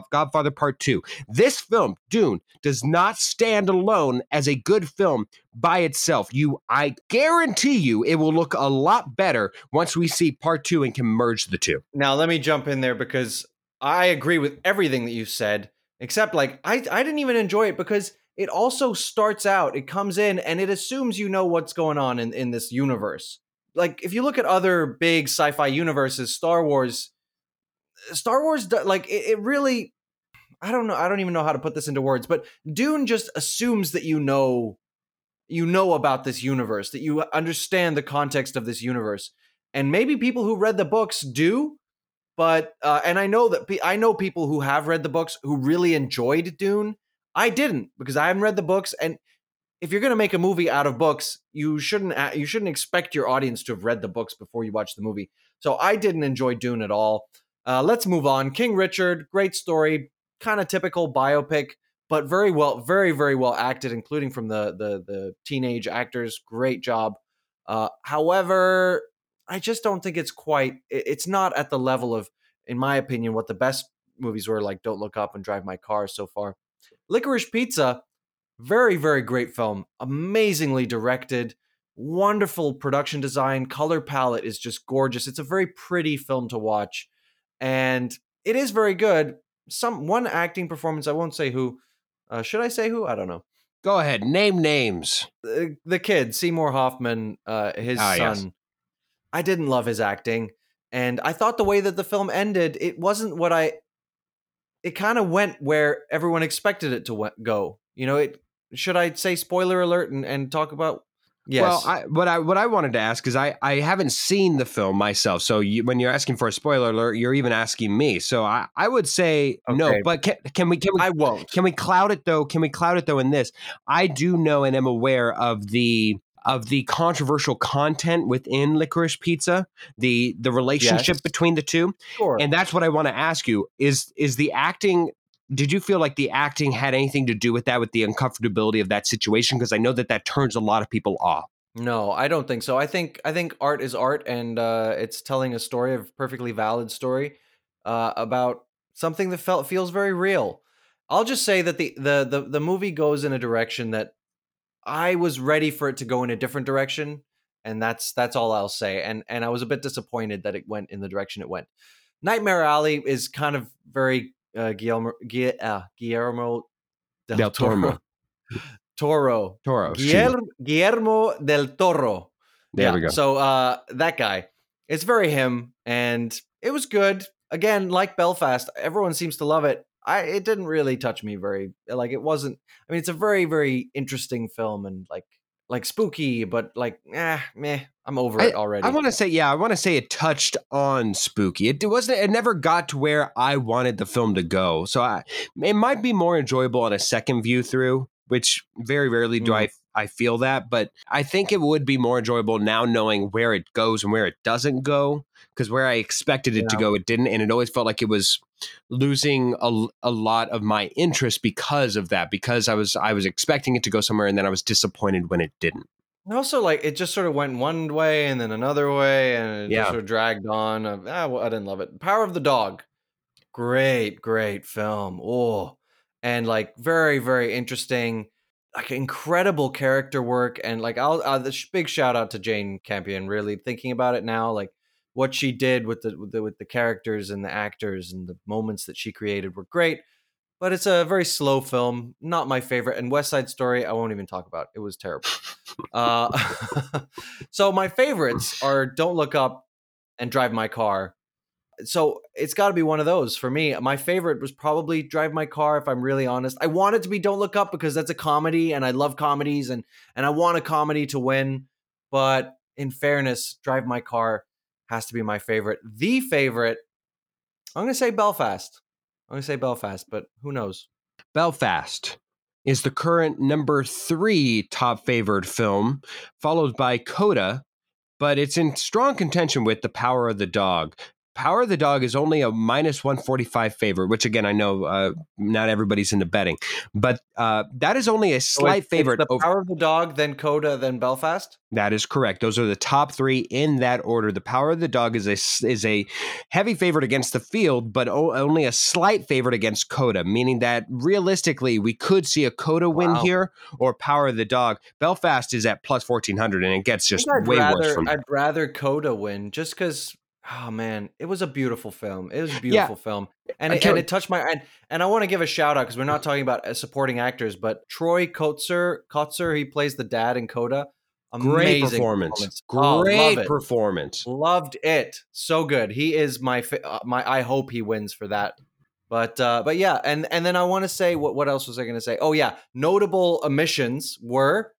Godfather Part Two. This film, Dune, does not stand alone as a good film by itself. You, I guarantee you, it will look a lot better once we see Part Two and can merge the two. Now let me jump in there because I agree with everything that you said, except like I I didn't even enjoy it because it also starts out, it comes in and it assumes you know what's going on in, in this universe. Like if you look at other big sci-fi universes, Star Wars, Star Wars like it, it really I don't know, I don't even know how to put this into words, but Dune just assumes that you know you know about this universe, that you understand the context of this universe. And maybe people who read the books do, but uh, and I know that I know people who have read the books who really enjoyed Dune. I didn't because I haven't read the books, and if you're going to make a movie out of books, you shouldn't you shouldn't expect your audience to have read the books before you watch the movie. So I didn't enjoy Dune at all. Uh, let's move on. King Richard, great story, kind of typical biopic, but very well, very very well acted, including from the the the teenage actors. Great job. Uh, however, I just don't think it's quite. It's not at the level of, in my opinion, what the best movies were like. Don't Look Up and Drive My Car so far. Licorice Pizza, very very great film, amazingly directed, wonderful production design, color palette is just gorgeous. It's a very pretty film to watch, and it is very good. Some one acting performance, I won't say who. Uh, should I say who? I don't know. Go ahead, name names. The, the kid, Seymour Hoffman, uh, his Ah, yes. son. I didn't love his acting, and I thought the way that the film ended, it wasn't what I. It kind of went where everyone expected it to go. You know, it. Should I say spoiler alert and, and talk about Yes. Well, I, what I what I wanted to ask is I I haven't seen the film myself. So you, when you're asking for a spoiler alert, you're even asking me. So I, I would say okay. no. But can, can we can we I won't. Can we cloud it though? Can we cloud it though in this? I do know and am aware of the of the controversial content within licorice pizza the the relationship yes. between the two sure. and that's what i want to ask you is is the acting did you feel like the acting had anything to do with that with the uncomfortability of that situation? Because i know that that turns a lot of people off. No i don't think so. I think i think art is art and uh, it's telling a story a perfectly valid story uh, about something that felt feels very real. I'll just say that the, the the the movie goes in a direction that i was ready for it to go in a different direction and that's that's all i'll say and and i was a bit disappointed that it went in the direction it went. Nightmare alley is kind of very uh, Guillermo, uh, Guillermo del, del Toro. Toro. Toro. Guillermo, Guillermo del Toro. There yeah, we go. So uh, that guy, it's very him, and it was good. Again, like Belfast, everyone seems to love it. I it didn't really touch me very like it wasn't. I mean, it's a very very interesting film, and like like spooky, but like, eh, meh. I'm over I, it already. I want to say, yeah, I want to say it touched on spooky. It, it, wasn't. It never got to where I wanted the film to go. So I, it might be more enjoyable on a second view through, which very rarely do mm. I I feel that, but I think it would be more enjoyable now knowing where it goes and where it doesn't go. Because where I expected it yeah. to go, it didn't, and it always felt like it was losing a, a lot of my interest because of that because i was i was expecting it to go somewhere and then i was disappointed when it didn't. And also like it just sort of went one way and then another way and it yeah. just sort of dragged on ah, well, i didn't love it. Power of the dog. Great great film. Oh and like very very interesting like incredible character work and like i'll uh, this big shout out to jane campion really thinking about it now like what she did with the, with the with the characters and the actors and the moments that she created were great. But it's a very slow film, not my favorite. And West Side Story, I won't even talk about. It was terrible. uh, so my favorites are Don't Look Up and Drive My Car. So it's got to be one of those for me. My favorite was probably Drive My Car. If I'm really honest, I want it to be Don't Look Up because that's a comedy, and I love comedies, and and I want a comedy to win. But in fairness, Drive My Car has to be my favorite. The favorite, I'm going to say Belfast. I'm going to say Belfast, but who knows? Belfast is the current number three top favored film, followed by Coda, but it's in strong contention with The Power of the Dog. Power of the Dog is only a minus 145 favorite, which again, I know uh, not everybody's into betting, but uh, that is only a slight so favorite. the over- Power of the Dog, then Coda, then Belfast? That is correct. Those are the top three in that order. The Power of the Dog is a, is a heavy favorite against the field, but o- only a slight favorite against Coda, meaning that realistically, we could see a Coda win wow. here or Power of the Dog. Belfast is at plus 1400, and it gets just way rather, worse from I'd rather Coda win just because Oh man, it was a beautiful film. It was a beautiful yeah. film, and it, and it touched my and, and I want to give a shout out because we're not talking about uh, supporting actors, but Troy Kotsur, Kotsur, he plays the dad in Coda. Amazing Great performance. performance. Great oh, performance. Loved it. So good. He is my uh, my. I hope he wins for that. But uh, but yeah, and and then I want to say what what else was I going to say? Oh yeah, notable omissions were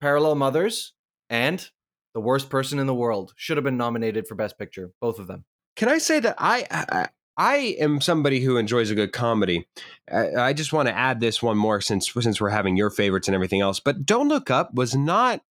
Parallel Mothers and the worst person in the world should have been nominated for best picture both of them. Can i say that i i, I am somebody who enjoys a good comedy. I, I just want to add this one more since since we're having your favorites and everything else but don't look up was not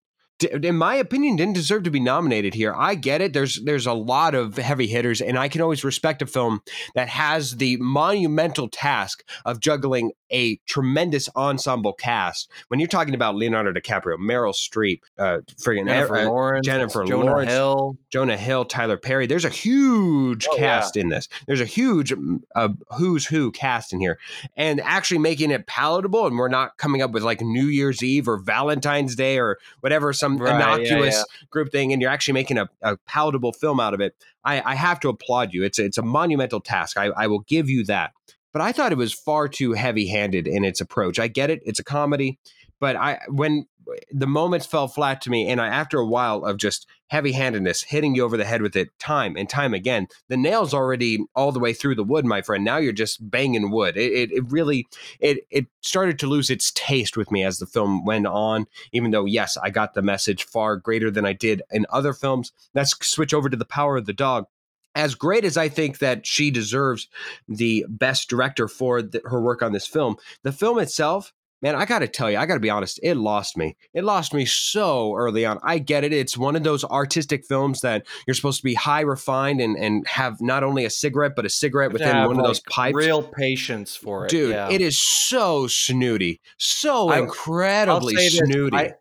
in my opinion, didn't deserve to be nominated here. I get it. There's there's a lot of heavy hitters, and I can always respect a film that has the monumental task of juggling a tremendous ensemble cast. When you're talking about Leonardo DiCaprio, Meryl Streep, uh, friggin' Jennifer uh, Lawrence, Jennifer Jonah Lawrence, Hill, Jonah Hill, Tyler Perry. There's a huge oh, cast yeah. in this. There's a huge uh, who's who cast in here, and actually making it palatable. And we're not coming up with like New Year's Eve or Valentine's Day or whatever some right, innocuous yeah, yeah. group thing, and you're actually making a, a palatable film out of it. I, I, have to applaud you. It's a, it's a monumental task. I, I will give you that. But I thought it was far too heavy handed in its approach. I get it; it's a comedy, but I when the moments fell flat to me, and I, after a while of just heavy handedness, hitting you over the head with it time and time again, the nails already all the way through the wood, my friend. Now you're just banging wood. It, it, it really it it started to lose its taste with me as the film went on. Even though yes, I got the message far greater than I did in other films. Let's switch over to the power of the dog as great as I think that she deserves the best director for the, her work on this film, the film itself, man, I got to tell you, I got to be honest, it lost me. It lost me so early on. I get it. It's one of those artistic films that you're supposed to be high refined and, and have not only a cigarette, but a cigarette within one like of those pipes. Real patience for it. Dude, yeah. it is so snooty, so I- incredibly I'll say this, snooty. I-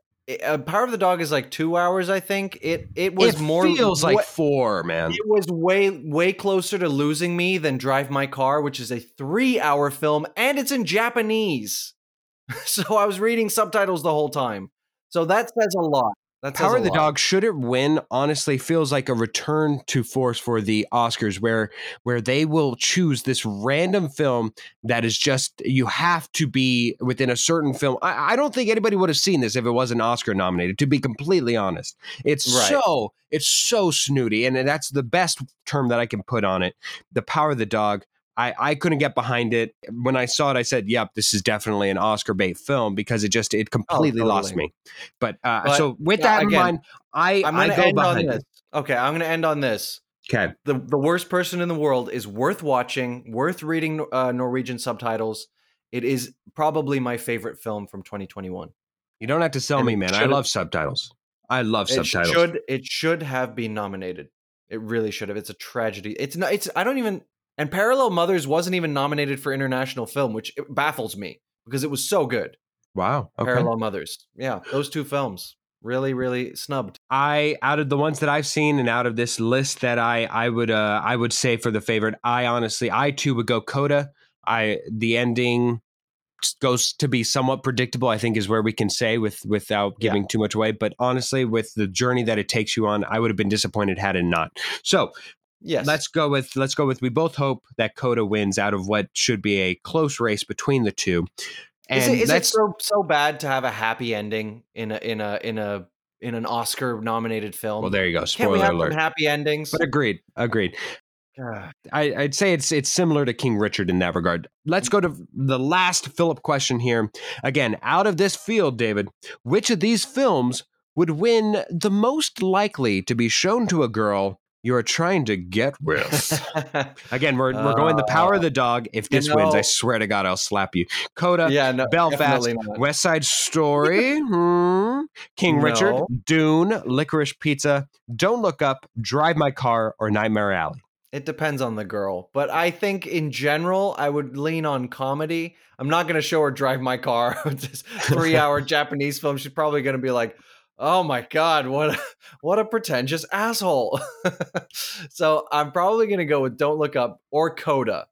uh, Power of the Dog is like two hours, I think. It it was it more feels like four, man. it was way way closer to losing me than Drive My Car, which is a three hour film and it's in Japanese. so I was reading subtitles the whole time. So that says a lot. That Power of the lot. Dog, should it win, honestly feels like a return to force for the Oscars where where they will choose this random film that is just you have to be within a certain film. I, I don't think anybody would have seen this if it wasn't Oscar nominated, to be completely honest. It's Right. so it's so snooty, and that's the best term that I can put on it. The Power of the Dog. I, I couldn't get behind it. When I saw it, I said, "Yep, this is definitely an Oscar bait film," because it just it completely lost Oh, totally. me. But, uh, But, so with yeah, that in again, mind, I I'm gonna go end on this. it. Okay, I'm gonna end on this. Okay, The the worst person in the world is worth watching, worth reading uh, Norwegian subtitles. It is probably my favorite film from 2021. you don't have to sell And me, man. I love subtitles. I love It subtitles. should it should have been nominated. It really should have. It's a tragedy. It's not. It's I don't even. And Parallel Mothers wasn't even nominated for international film, which baffles me because it was so good. Wow. Okay. Parallel Mothers. Yeah, those two films really, really snubbed. I out of the ones that I've seen and out of this list that I I would uh I would say for the favorite, I honestly I too would go Coda. I the ending goes to be somewhat predictable i think is where we can say with without Yeah. giving too much away but honestly with the journey that it takes you on i would have been disappointed had it not so Yes. let's go with let's go with we both hope that coda wins out of what should be a close race between the two and is it, is it so so bad to have a happy ending in a in a in a in an Oscar nominated film? well there you go Can't we spoiler have alert happy endings? but agreed agreed I, I'd say it's it's similar to King Richard in that regard. Let's go to the last Philip question here. Again, out of this field, David, which of these films would win the most likely to be shown to a girl you are trying to get with? Again, we're, we're going the power of the dog. If you this wins, I swear to God, I'll slap you. Coda, yeah, no, Belfast. West Side Story, hmm, King Richard, No. Dune, Licorice Pizza, Don't Look Up, Drive My Car, or Nightmare Alley. It depends on the girl, but I think in general I would lean on comedy. I'm not going to show her drive my car. this three-hour Japanese film. She's probably going to be like, "Oh my god, what a, what a pretentious asshole." so I'm probably going to go with Don't Look Up or Coda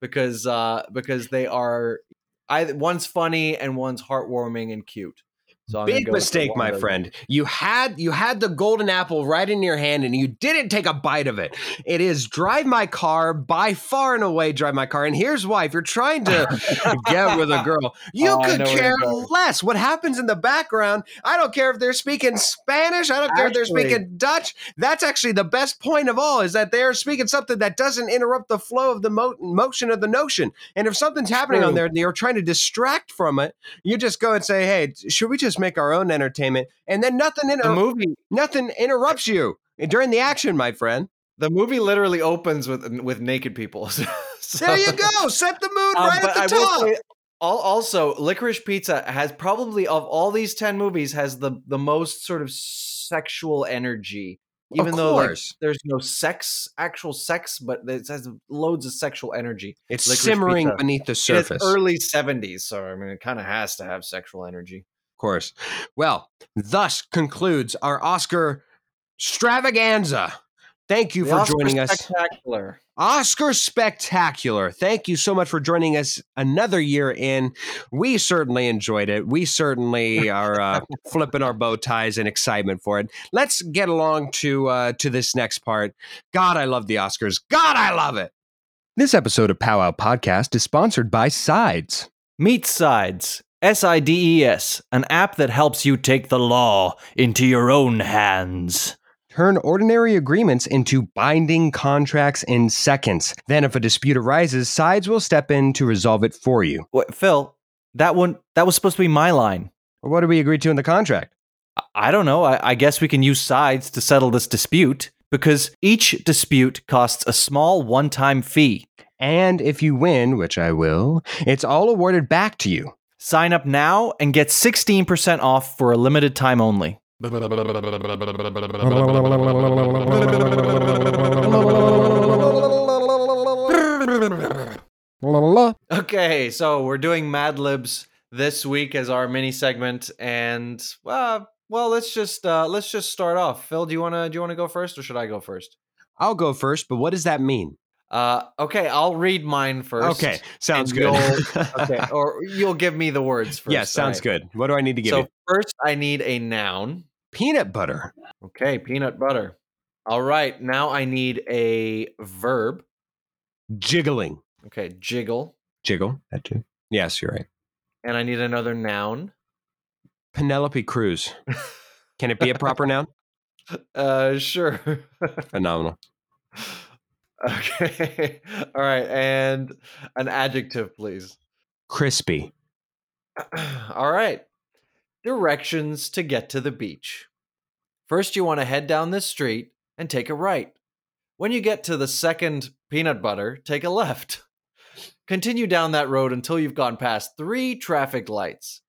because uh, because they are I one's funny and one's heartwarming and cute. So Big mistake, my friend. You had you had the golden apple right in your hand and you didn't take a bite of it. It is drive my car by far and away drive my car. And here's why: if you're trying to get with a girl, you Oh, could care less. What happens in the background? I don't care if they're speaking Spanish. I don't care if they're speaking Dutch. That's actually the best point of all: is that they're speaking something that doesn't interrupt the flow of the mo- motion of the notion. And if something's happening on there and you're trying to distract from it, you just go and say, "Hey, should we just make our own entertainment?" And then nothing The inter- movie nothing interrupts you during the action, my friend. the movie literally opens with with naked people. So- There you go. Set the mood Um, right at the I top. say, also, Licorice Pizza has probably of all these ten movies has the the most sort of sexual energy. Even though like, there's no sex, actual sex, but it has loads of sexual energy. it's Licorice simmering Pizza. beneath the surface. It's early '70s, so I mean, it kind of has to have sexual energy. Of course. Well, thus concludes our Oscar stravaganza. Thank you The for Oscar joining us. Spectacular. Oscar Spectacular. Thank you so much for joining us another year in. We certainly enjoyed it. We certainly are uh, flipping our bow ties in excitement for it. Let's get along to uh, to this next part. God, I love the Oscars. God, I love it. This episode of Powwow Podcast is sponsored by Sides. Meet sides. SIDES, an app that helps you take the law into your own hands. Turn ordinary agreements into binding contracts in seconds. Then, if a dispute arises, sides will step in to resolve it for you. Wait, Phil, that one that was supposed to be my line. What did we agree to in the contract? I- don't know. I, I guess we can use sides to settle this dispute because each dispute costs a small one-time fee. And if you win, which I will, it's all awarded back to you. Sign up now and get 16% off for a limited time only. Okay, so we're doing Mad Libs this week as our mini segment, and uh, well, let's just uh, let's just start off. Phil, do you wanna do you wanna go first, or should I go first? I'll go first, but what does that mean? Uh, okay, I'll read mine first. Okay, sounds good. okay, or you'll give me the words first. yes, sounds alright. good. What do I need to give So you? first, I need a noun. Peanut butter. Okay, peanut butter. All right, now I need a verb. Jiggling. Okay, jiggle, Jiggle. That too. Yes, you're right. and I need another noun. Penelope Cruz. Can it be a proper noun? Uh, sure. Phenomenal. Okay. All right, and an adjective, please. Crispy. All right. Directions to get to the beach. First, you want to head down this street and take a right. When you get to the second peanut butter, take a left. Continue down that road until you've gone past three traffic lights.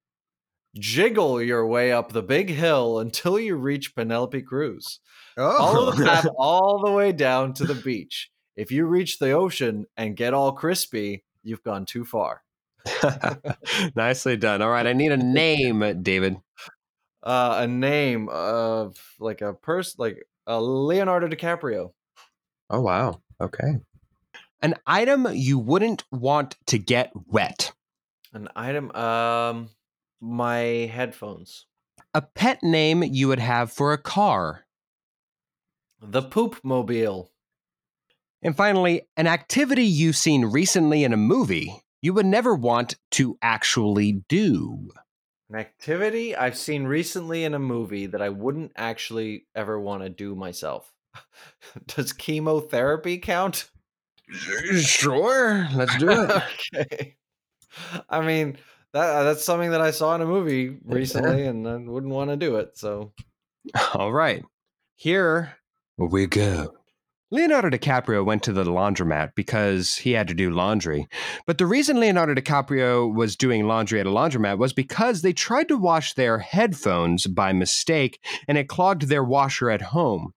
Jiggle your way up the big hill until you reach Penelope Cruz. Oh. Follow the oh. path all the way down to the beach. If you reach the ocean and get all crispy, you've gone too far. Nicely done. All right, I need a name, David. uh, a name of like a person, like a Leonardo DiCaprio. Oh wow. Okay. An item you wouldn't want to get wet. An item, um, my headphones. A pet name you would have for a car. The poop mobile. And finally, an activity you've seen recently in a movie you would never want to actually do. An activity I've seen recently in a movie that I wouldn't actually ever want to do myself. Does chemotherapy count? Sure, let's do it. okay. I mean, that that's something that I saw in a movie recently, and I wouldn't want to do it. So All right. Here we go. Leonardo DiCaprio went to the laundromat because he had to do laundry. But the reason Leonardo DiCaprio was doing laundry at a laundromat was because they tried to wash their headphones by mistake and it clogged their washer at home.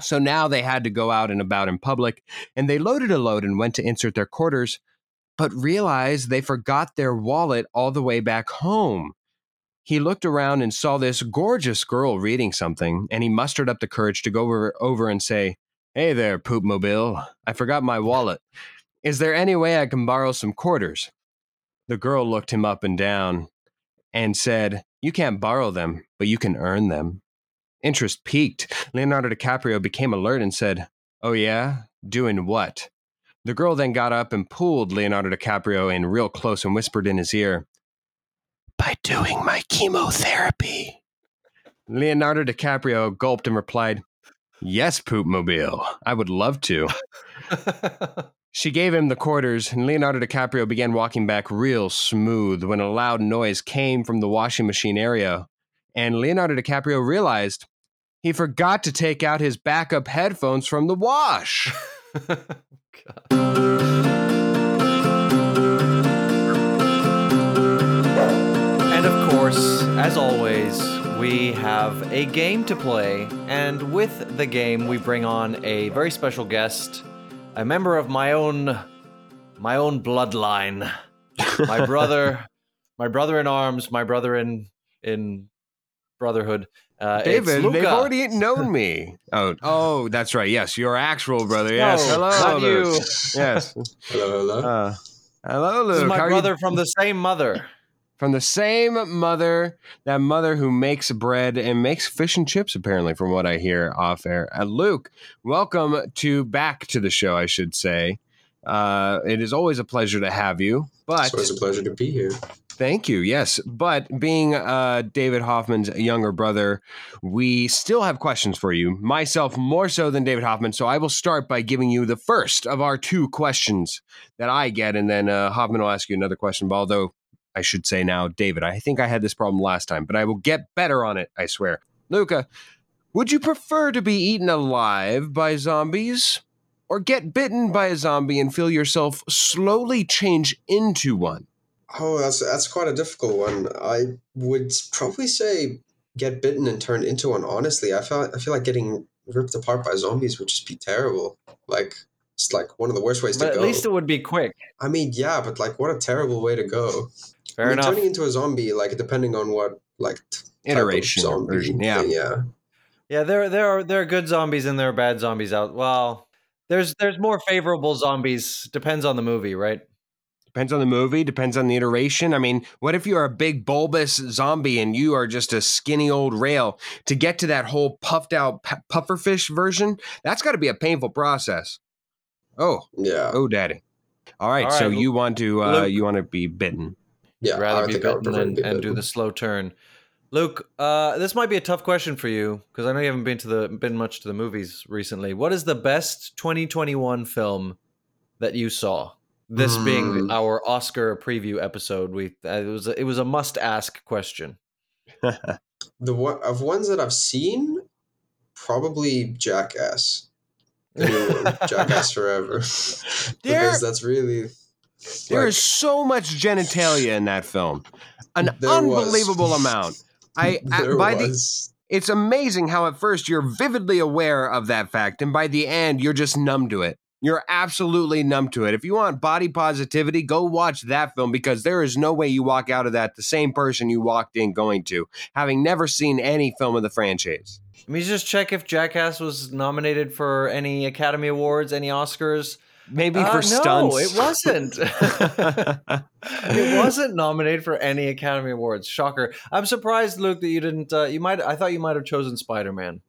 So now they had to go out and about in public and they loaded a load and went to insert their quarters, but realized they forgot their wallet all the way back home. He looked around and saw this gorgeous girl reading something, and he mustered up the courage to go over, over and say, Hey there, Poop Mobile. I forgot my wallet. Is there any way I can borrow some quarters? The girl looked him up and down and said, You can't borrow them, but you can earn them. Interest piqued. Leonardo DiCaprio became alert and said, Oh, yeah? Doing what? The girl then got up and pulled Leonardo DiCaprio in real close and whispered in his ear, By doing my chemotherapy. Leonardo DiCaprio gulped and replied, Yes, Poop Mobile. I would love to. She gave him the quarters, and Leonardo DiCaprio began walking back real smooth when a loud noise came from the washing machine area. And Leonardo DiCaprio realized he forgot to take out his backup headphones from the wash. And of course, as always, we have a game to play, and with the game, we bring on a very special guest, a member of my own, my own bloodline, my brother, my brother in arms, my brother in in brotherhood. Uh, it's David, they've already known me. Oh, oh, that's right. Yes, your actual brother. Yes, No, hello, not Luke. you. Yes, Hello, hello. uh, hello, Luke. This is my How are you brother from the same mother. From the same mother, that mother who makes bread and makes fish and chips, apparently, from what I hear off air. Uh, Luke, welcome to back to the show, I should say. Uh, it is always a pleasure to have you, but it's always a pleasure to be here. Thank you. Yes, but being uh, David Hoffman's younger brother, we still have questions for you. Myself more so than David Hoffman. So I will start by giving you the first of our two questions that I get, and then uh, Hoffman will ask you another question. But although I should say now, David, I think I had this problem last time, but I will get better on it. I swear. Luca, would you prefer to be eaten alive by zombies? Or get bitten by a zombie and feel yourself slowly change into one? Oh, that's that's quite a difficult one. I would probably say get bitten and turned into one. Honestly, I feel I feel like getting ripped apart by zombies would just be terrible. Like it's like one of the worst ways But to at go. At least it would be quick. I mean, yeah, but like what a terrible way to go. Fair I mean, enough. turning into a zombie, like depending on what like t- type of Iteration or zombie version, yeah. thing, yeah. Yeah, there there are there are good zombies and there are bad zombies out. Well, there's there's more favorable zombies. Depends on the movie, right? Depends on the movie, depends on the iteration. I mean, what if you're a big bulbous zombie and you are just a skinny old rail? To get to that whole puffed out pu- pufferfish version, that's got to be a painful process. Oh, Yeah, oh, daddy. All right, All so right, you want to uh, Luke. you want to be bitten. Yeah. Rather be think I would bitten prefer to and, be do the slow turn. Luke, uh, this might be a tough question for you because I know you haven't been to the been much to the movies recently. What is the best 2021 film that you saw? This being Hmm. our Oscar preview episode, we uh, it was a, it was a must ask question. The one of ones that I've seen, probably Jackass. The new one, Jackass Forever, because that's really There like, is so much genitalia in that film, an There was. unbelievable amount. I there by the it's amazing how at first you're vividly aware of that fact, and by the end you're just numb to it. You're absolutely numb to it. If you want body positivity, go watch that film because there is no way you walk out of that the same person you walked in going to, having never seen any film of the franchise. Let me just check if Jackass was nominated for any Academy Awards, any Oscars. Maybe Uh, for no, stunts. it wasn't. it wasn't nominated for any Academy Awards. Shocker. I'm surprised, Luke, that you didn't. Uh, you might. I thought you might have chosen Spider Man.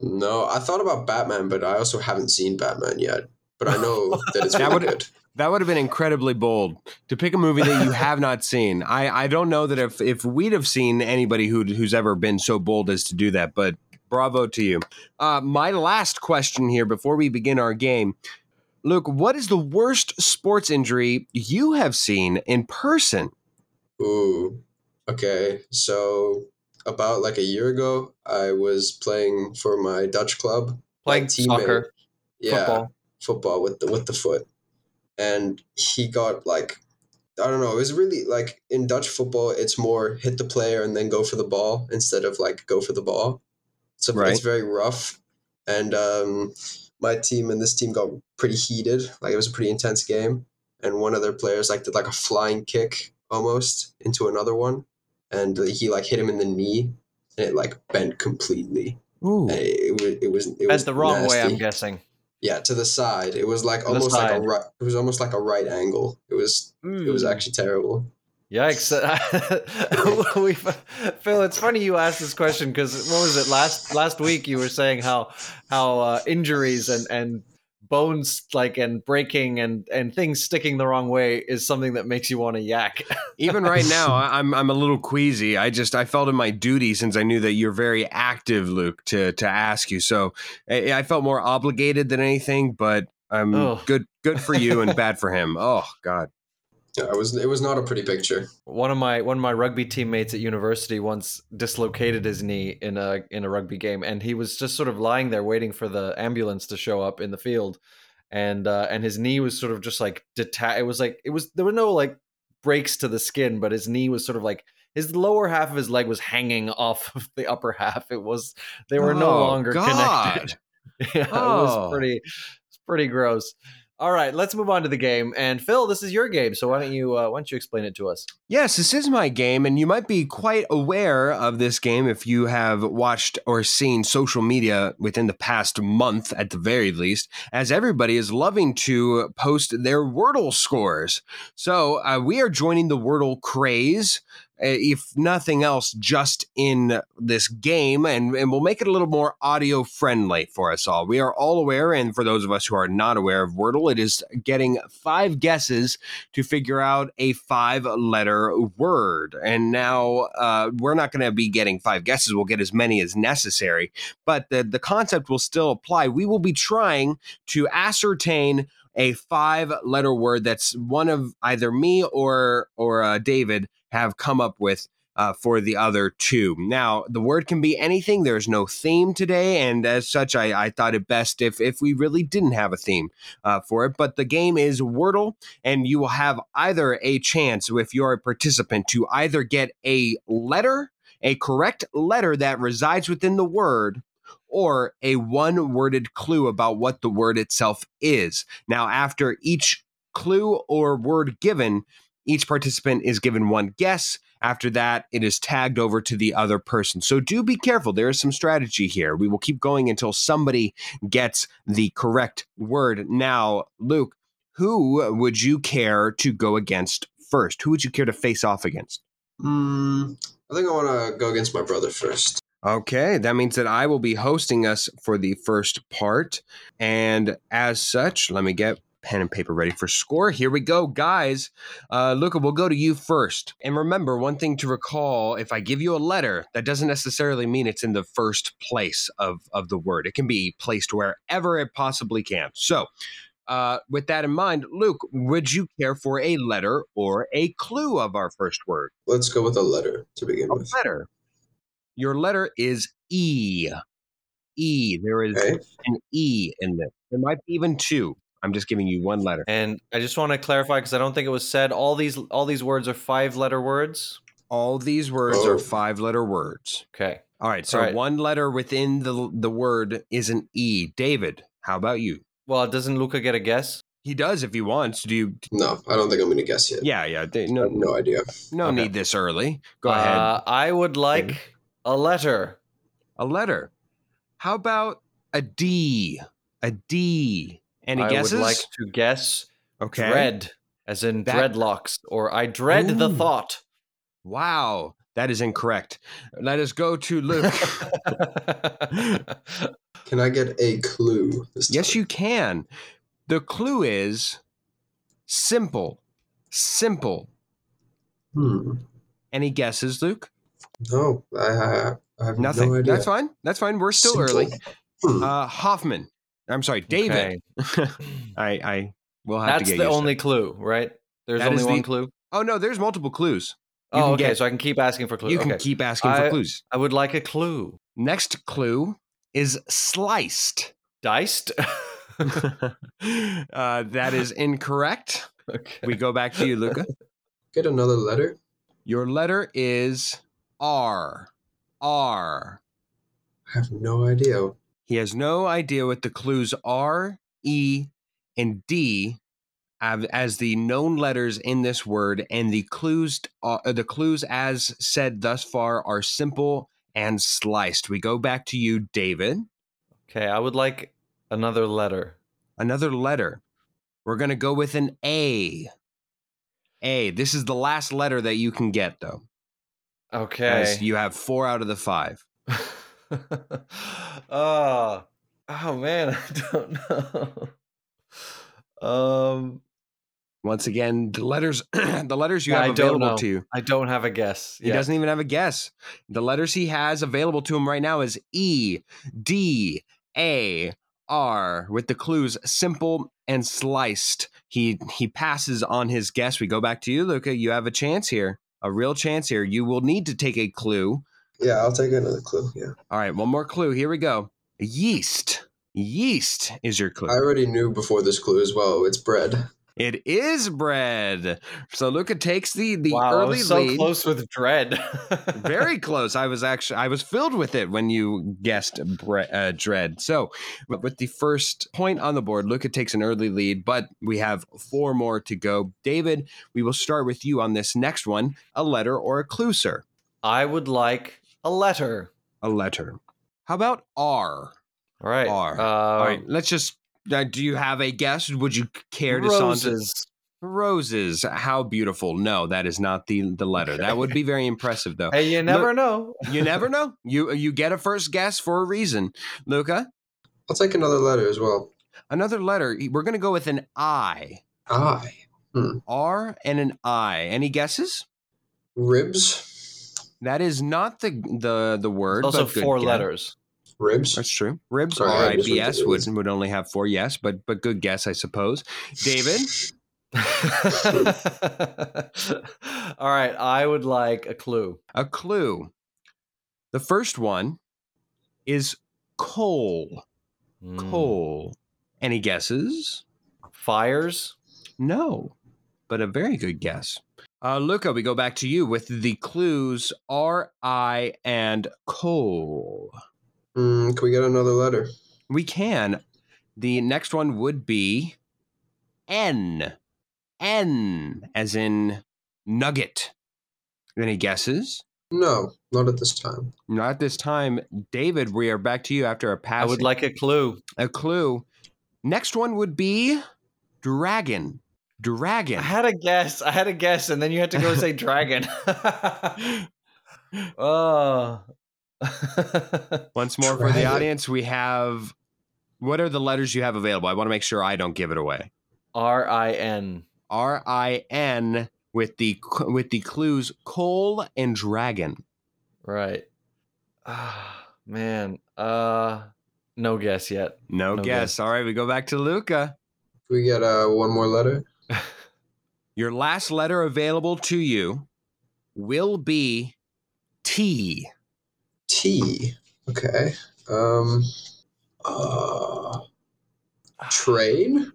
No, I thought about Batman, but I also haven't seen Batman yet. But I know that it's That really would- good. That would have been incredibly bold to pick a movie that you have not seen. I, I don't know that if, if we'd have seen anybody who, who's ever been so bold as to do that, but bravo to you. Uh, my last question here before we begin our game Luke, what is the worst sports injury you have seen in person? Ooh. Okay. So about like a year ago, I was playing for my Dutch club. Playing teammate- soccer, Yeah, football. football with the with the foot, and he got like I don't know. It was really like in Dutch football, it's more hit the player and then go for the ball instead of like go for the ball. So Right. it's very rough, and um, my team and this team got pretty heated. Like it was a pretty intense game, and one of their players like did like a flying kick almost into another one, and he like hit him in the knee, and it like bent completely. Ooh. It, it was it was it was the wrong way, I'm guessing. Yeah, to the side. It was like To almost like a right. It was almost like a right angle. It was. It was Mm. actually terrible. Yikes! we, Phil, it's funny you asked this question because what was it last last week? You were saying how how uh, injuries and and bones like and breaking and and things sticking the wrong way is something that makes you want to yak. Even right now, I'm I'm a little queasy. I just I felt in my duty since I knew that you're very active, Luke, to to ask you. So I, I felt more obligated than anything. But I'm Oh. good good for you and bad for him. Oh God. Yeah, it was. It was not a pretty picture. one of my one of my rugby teammates at university once dislocated his knee in a in a rugby game and he was just sort of lying there waiting for the ambulance to show up in the field and uh and his knee was sort of just like detached it was like it was there were no like breaks to the skin but his knee was sort of like his lower half of his leg was hanging off of the upper half it was they were no Oh, longer God. connected yeah, it Oh. was pretty it's pretty gross all right let's move on to the game and phil this is your game so why don't you uh, why don't you explain it to us Yes, this is my game, and you might be quite aware of this game if you have watched or seen social media within the past month, at the very least, as everybody is loving to post their Wordle scores. So uh, we are joining the Wordle craze. If nothing else, just in this game, and, and we'll make it a little more audio friendly for us all. We are all aware, and for those of us who are not aware of Wordle, it is getting five guesses to figure out a five letter word. And now uh, we're not going to be getting five guesses, we'll get as many as necessary, but the, the concept will still apply. We will be trying to ascertain a five letter word that's one of either me or or uh, David have come up with uh, for the other two. Now, the word can be anything. There's no theme today, and as such, I, I thought it best if if we really didn't have a theme uh, for it. But the game is Wordle, and you will have either a chance, if you're a participant, to either get a letter, a correct letter that resides within the word, or a one worded clue about what the word itself is. Now, after each clue or word given, each participant is given one guess. After that, it is tagged over to the other person. So do be careful. There is some strategy here. We will keep going until somebody gets the correct word. Now, Luke, who would you care to go against first? Who would you care to face off against? Mm, I think I want to go against my brother first. Okay, that means that I will be hosting us for the first part. And as such, let me get pen and paper ready for score. Here we go, guys. Uh, Luca, we'll go to you first. And remember, one thing to recall if I give you a letter, that doesn't necessarily mean it's in the first place of, of the word. It can be placed wherever it possibly can. So, uh, with that in mind, Luke, would you care for a letter or a clue of our first word? Let's go with a letter to begin A with. letter. Your letter is E. E. There is Okay. an E in this. There might be even two. I'm just giving you one letter. And I just want to clarify because I don't think it was said. All these all these words are five letter words. All these words Oh. are five letter words. Okay. All right. So All right. one letter within the the word is an E. David, how about you? Well, doesn't Luca get a guess? He does if he wants. Do you? No, I don't think I'm going to guess yet. Yeah, yeah. they- I no, have no idea. no Okay. need this early. Go ahead. Uh, I would like a letter. A letter. How about a D? A D. Any I guesses? would like to guess okay. dread, as in That- dreadlocks, or I dread the thought. Wow, that is incorrect. Let us go to Luke. Can I get a clue yes, you can. The clue is simple. Simple. Hmm. Any guesses, Luke? No, I, I, I have Nothing. no idea. That's fine. That's fine. We're still Simple. early. Hmm. Uh, Hoffman. I'm sorry, David. Okay. I I will have That's to get the used to only clue, right? There's That only one the- clue. Oh no, there's multiple clues. You Oh, okay. get- so I can keep asking for clues. You can keep asking for clues. I would like a clue. Next clue is sliced. Diced. uh, that is incorrect. okay. We go back to you, Luca. Get another letter. Your letter is R. R. I have no idea. He has no idea what the clues R, E, and D as the known letters in this word, and the clues uh, the clues as said thus far are simple and sliced. We go back to you, David. Okay, I would like another letter. Another letter. We're gonna go with an A. A. This is the last letter that you can get, though, Okay. as you have four out of the five. oh, oh man, I don't know. Um, Once again, the letters the letters you Yeah, have I don't available to you. I don't have a guess. He doesn't even have a guess. The letters he has available to him right now is E, D, A, R, with the clues simple and sliced. He he passes on his guess. We go back to you, Luca. You have a chance here, a real chance here. You will need to take a clue. Yeah, I'll take another clue. Yeah. All right, one more clue. Here we go. Yeast. Yeast is your clue. I already knew before this clue as well. It's bread. It is bread. So Luca takes the the wow, I early was so lead. close with dread. Very close. I was actually I was filled with it when you guessed bre- uh, dread. So with with the first point on the board, Luca takes an early lead, but we have four more to go. David, we will start with you on this next one. A letter or a clue, sir? I would like a letter. A letter. How about R? All right. R. Uh, All right, let's just. Uh, do you have a guess? Would you care to saunter? roses. Roses. How beautiful. No, that is not the the letter. That would be very impressive though. Hey, you never know. You never know. You you get a first guess for a reason. Luca, I'll take another letter as well. another letter. We're going to go with an I. I. R and an I. Any guesses? Ribs. That is not the the the word. also but good four guess. letters. Ribs. That's true. Ribs, Sorry, R I I just B looked S at would would only have four yes, but but good guess, I suppose. David, All right, I would like a clue. a clue. The first one is coal. Hmm. Coal. Any guesses? Fires. No, but a very good guess. Uh, Luca, we go back to you with the clues R, I, and coal. Mm, can we get another letter? We can. The next one would be N. N, as in nugget. Any guesses? No, not at this time. Not at this time. David, we are back to you after a pass. I would like a clue. a clue. Next one would be dragon. Dragon. I had a guess. I had a guess, and then you had to go say dragon. oh. Once more for the audience, we have what are the letters you have available? I want to make sure I don't give it away. R I N. R I N with the with the clues coal and dragon. Right. Ah, man. Uh, no guess yet. No, No guess. guess. All right, we go back to Luca. Can we get uh, one more letter? Your last letter available to you will be T. T. Okay. Um. Uh. Train.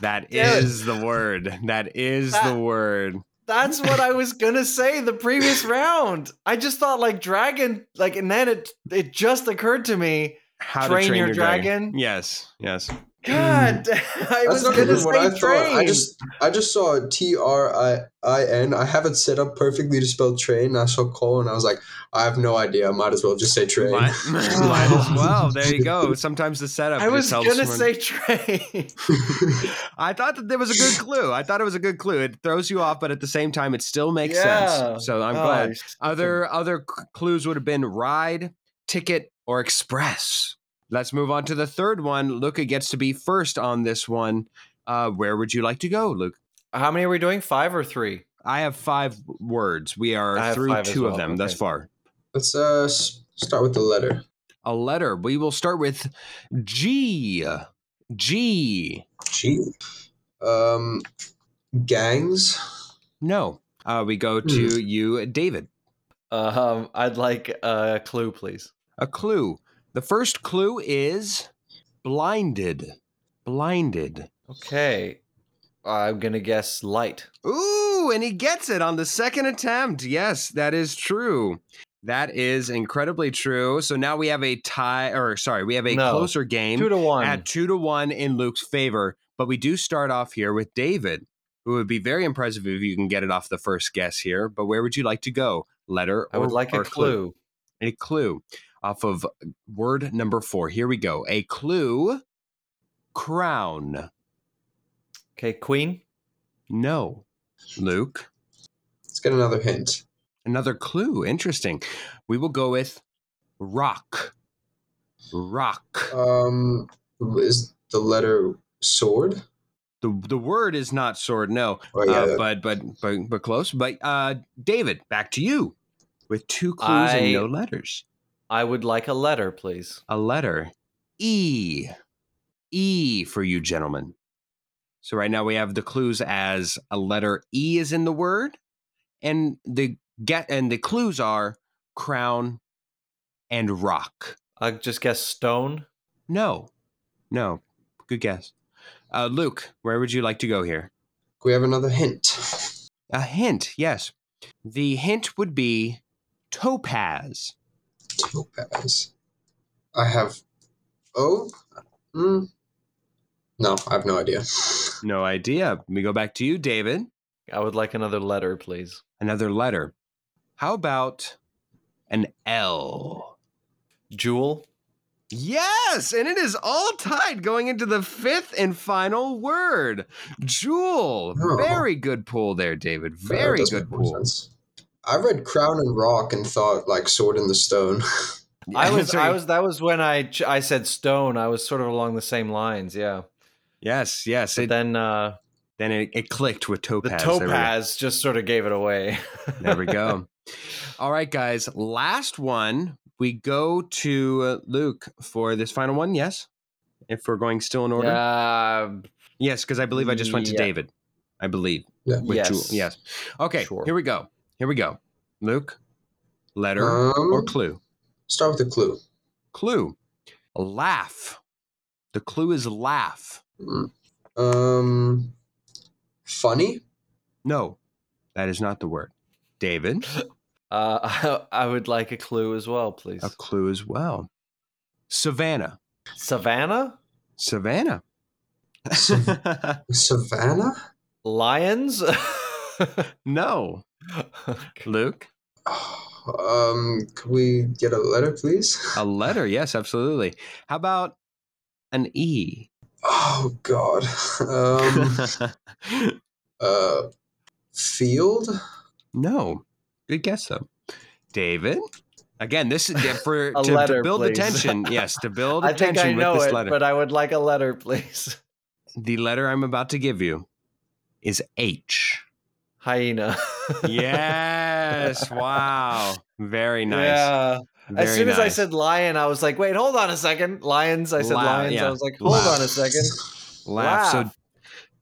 That Damn it. is the word. That is Ah. the word. That's what I was gonna say the previous round. I just thought like dragon, like, and then it it just occurred to me. How Train your dragon? Yes, yes. God, mm. I was gonna even what I say thought. train. I just I just saw T R I I N. I have it set up perfectly to spell train. I saw coal and I was like, I have no idea. I might as well just say train. Might, might as well. There you go. Sometimes the setup. I was gonna when- say train. I thought that there was a good clue. I thought it was a good clue. It throws you off, but at the same time, it still makes Yeah. sense. So I'm Oh, glad. you're such a- Other other clues would have been ride, ticket, or express. Let's move on to the third one. Luca gets to be first on this one. Uh, where would you like to go, Luke? How many are we doing? Five or three? I have five words. We are have through five as two of well. them thus far. Let's uh start with the letter A letter. We will start with G. G. G. Um, gangs. No. Uh, we go to you, David. Um, I'd like a clue, please. A clue. The first clue is blinded. Blinded. Okay, I'm gonna guess light. Ooh, and he gets it on the second attempt. Yes, that is true. That is incredibly true. So now we have a tie, or sorry, we have a No. closer game Two to one. at two to one in Luke's favor. But we do start off here with David, who would be very impressive if you can get it off the first guess here. But where would you like to go? Letter I would or- like a or clue. A clue off of word number four. Here we go. A clue crown. Okay, queen. No. Luke. Let's get another hint. Another clue. Interesting. We will go with rock. Rock. Um, is the letter sword? The the word is not sword, no. Oh yeah, Uh, but but but but close. But uh David, back to you. With two clues I- and no letters. I would like a letter, please. A letter. E. E for you gentlemen. So right now we have the clues as a letter E is in the word, and the get and the clues are crown and rock. I just guess stone. No, no, good guess. Uh, Luke, where would you like to go here? we have another hint. A hint, yes. The hint would be topaz. Topaz. I have. Oh. Mm. No, I have no idea. No idea. We go back to you, David. I would like another letter, please. Another letter. How about an L? Jewel. Yes, and it is all tied going into the fifth and final word. Jewel. Oh. Very good pull there, David. Very good pull. sense. I read Crown and Rock and thought like Sword in the Stone. I was, I was. That was when I, I said stone. I was sort of along the same lines. Yeah. Yes, yes. But It, then uh, then it, it clicked with the topaz. There we topaz just sort of gave it away. There we go. All right, guys. Last one. We go to uh, Luke for this final one. Yes, if we're going still in order. Uh, Yes, because I believe I just went to Yeah. David. I believe Yeah. with Yes. Jewel. Yes. Okay. Sure. Here we go. Here we go. Luke, letter or Um, clue? start with a clue. Clue. Laugh. The clue is laugh. Mm. Um, funny. No, that is not the word. David, uh, I, I would like a clue as well, please. a clue as well. Savannah. Savannah, Savannah. Savannah. lions. no. Luke, Um, can we get a letter, please? a letter. Yes, absolutely. How about an E? Oh God. Um, uh, field. no. Good guess, though. David? Again, this is for A to, to build the please. tension. Yes, to build I think tension I know with this it, letter. but I would like a letter, please. the letter I'm about to give you is H. Hyena. Yes. wow. Very nice. Yeah. Very as soon as I said lion, I was like, wait, hold on a second. Lions. I said Laugh, lions. yeah. I was like, hold Laugh. on a second. laugh. So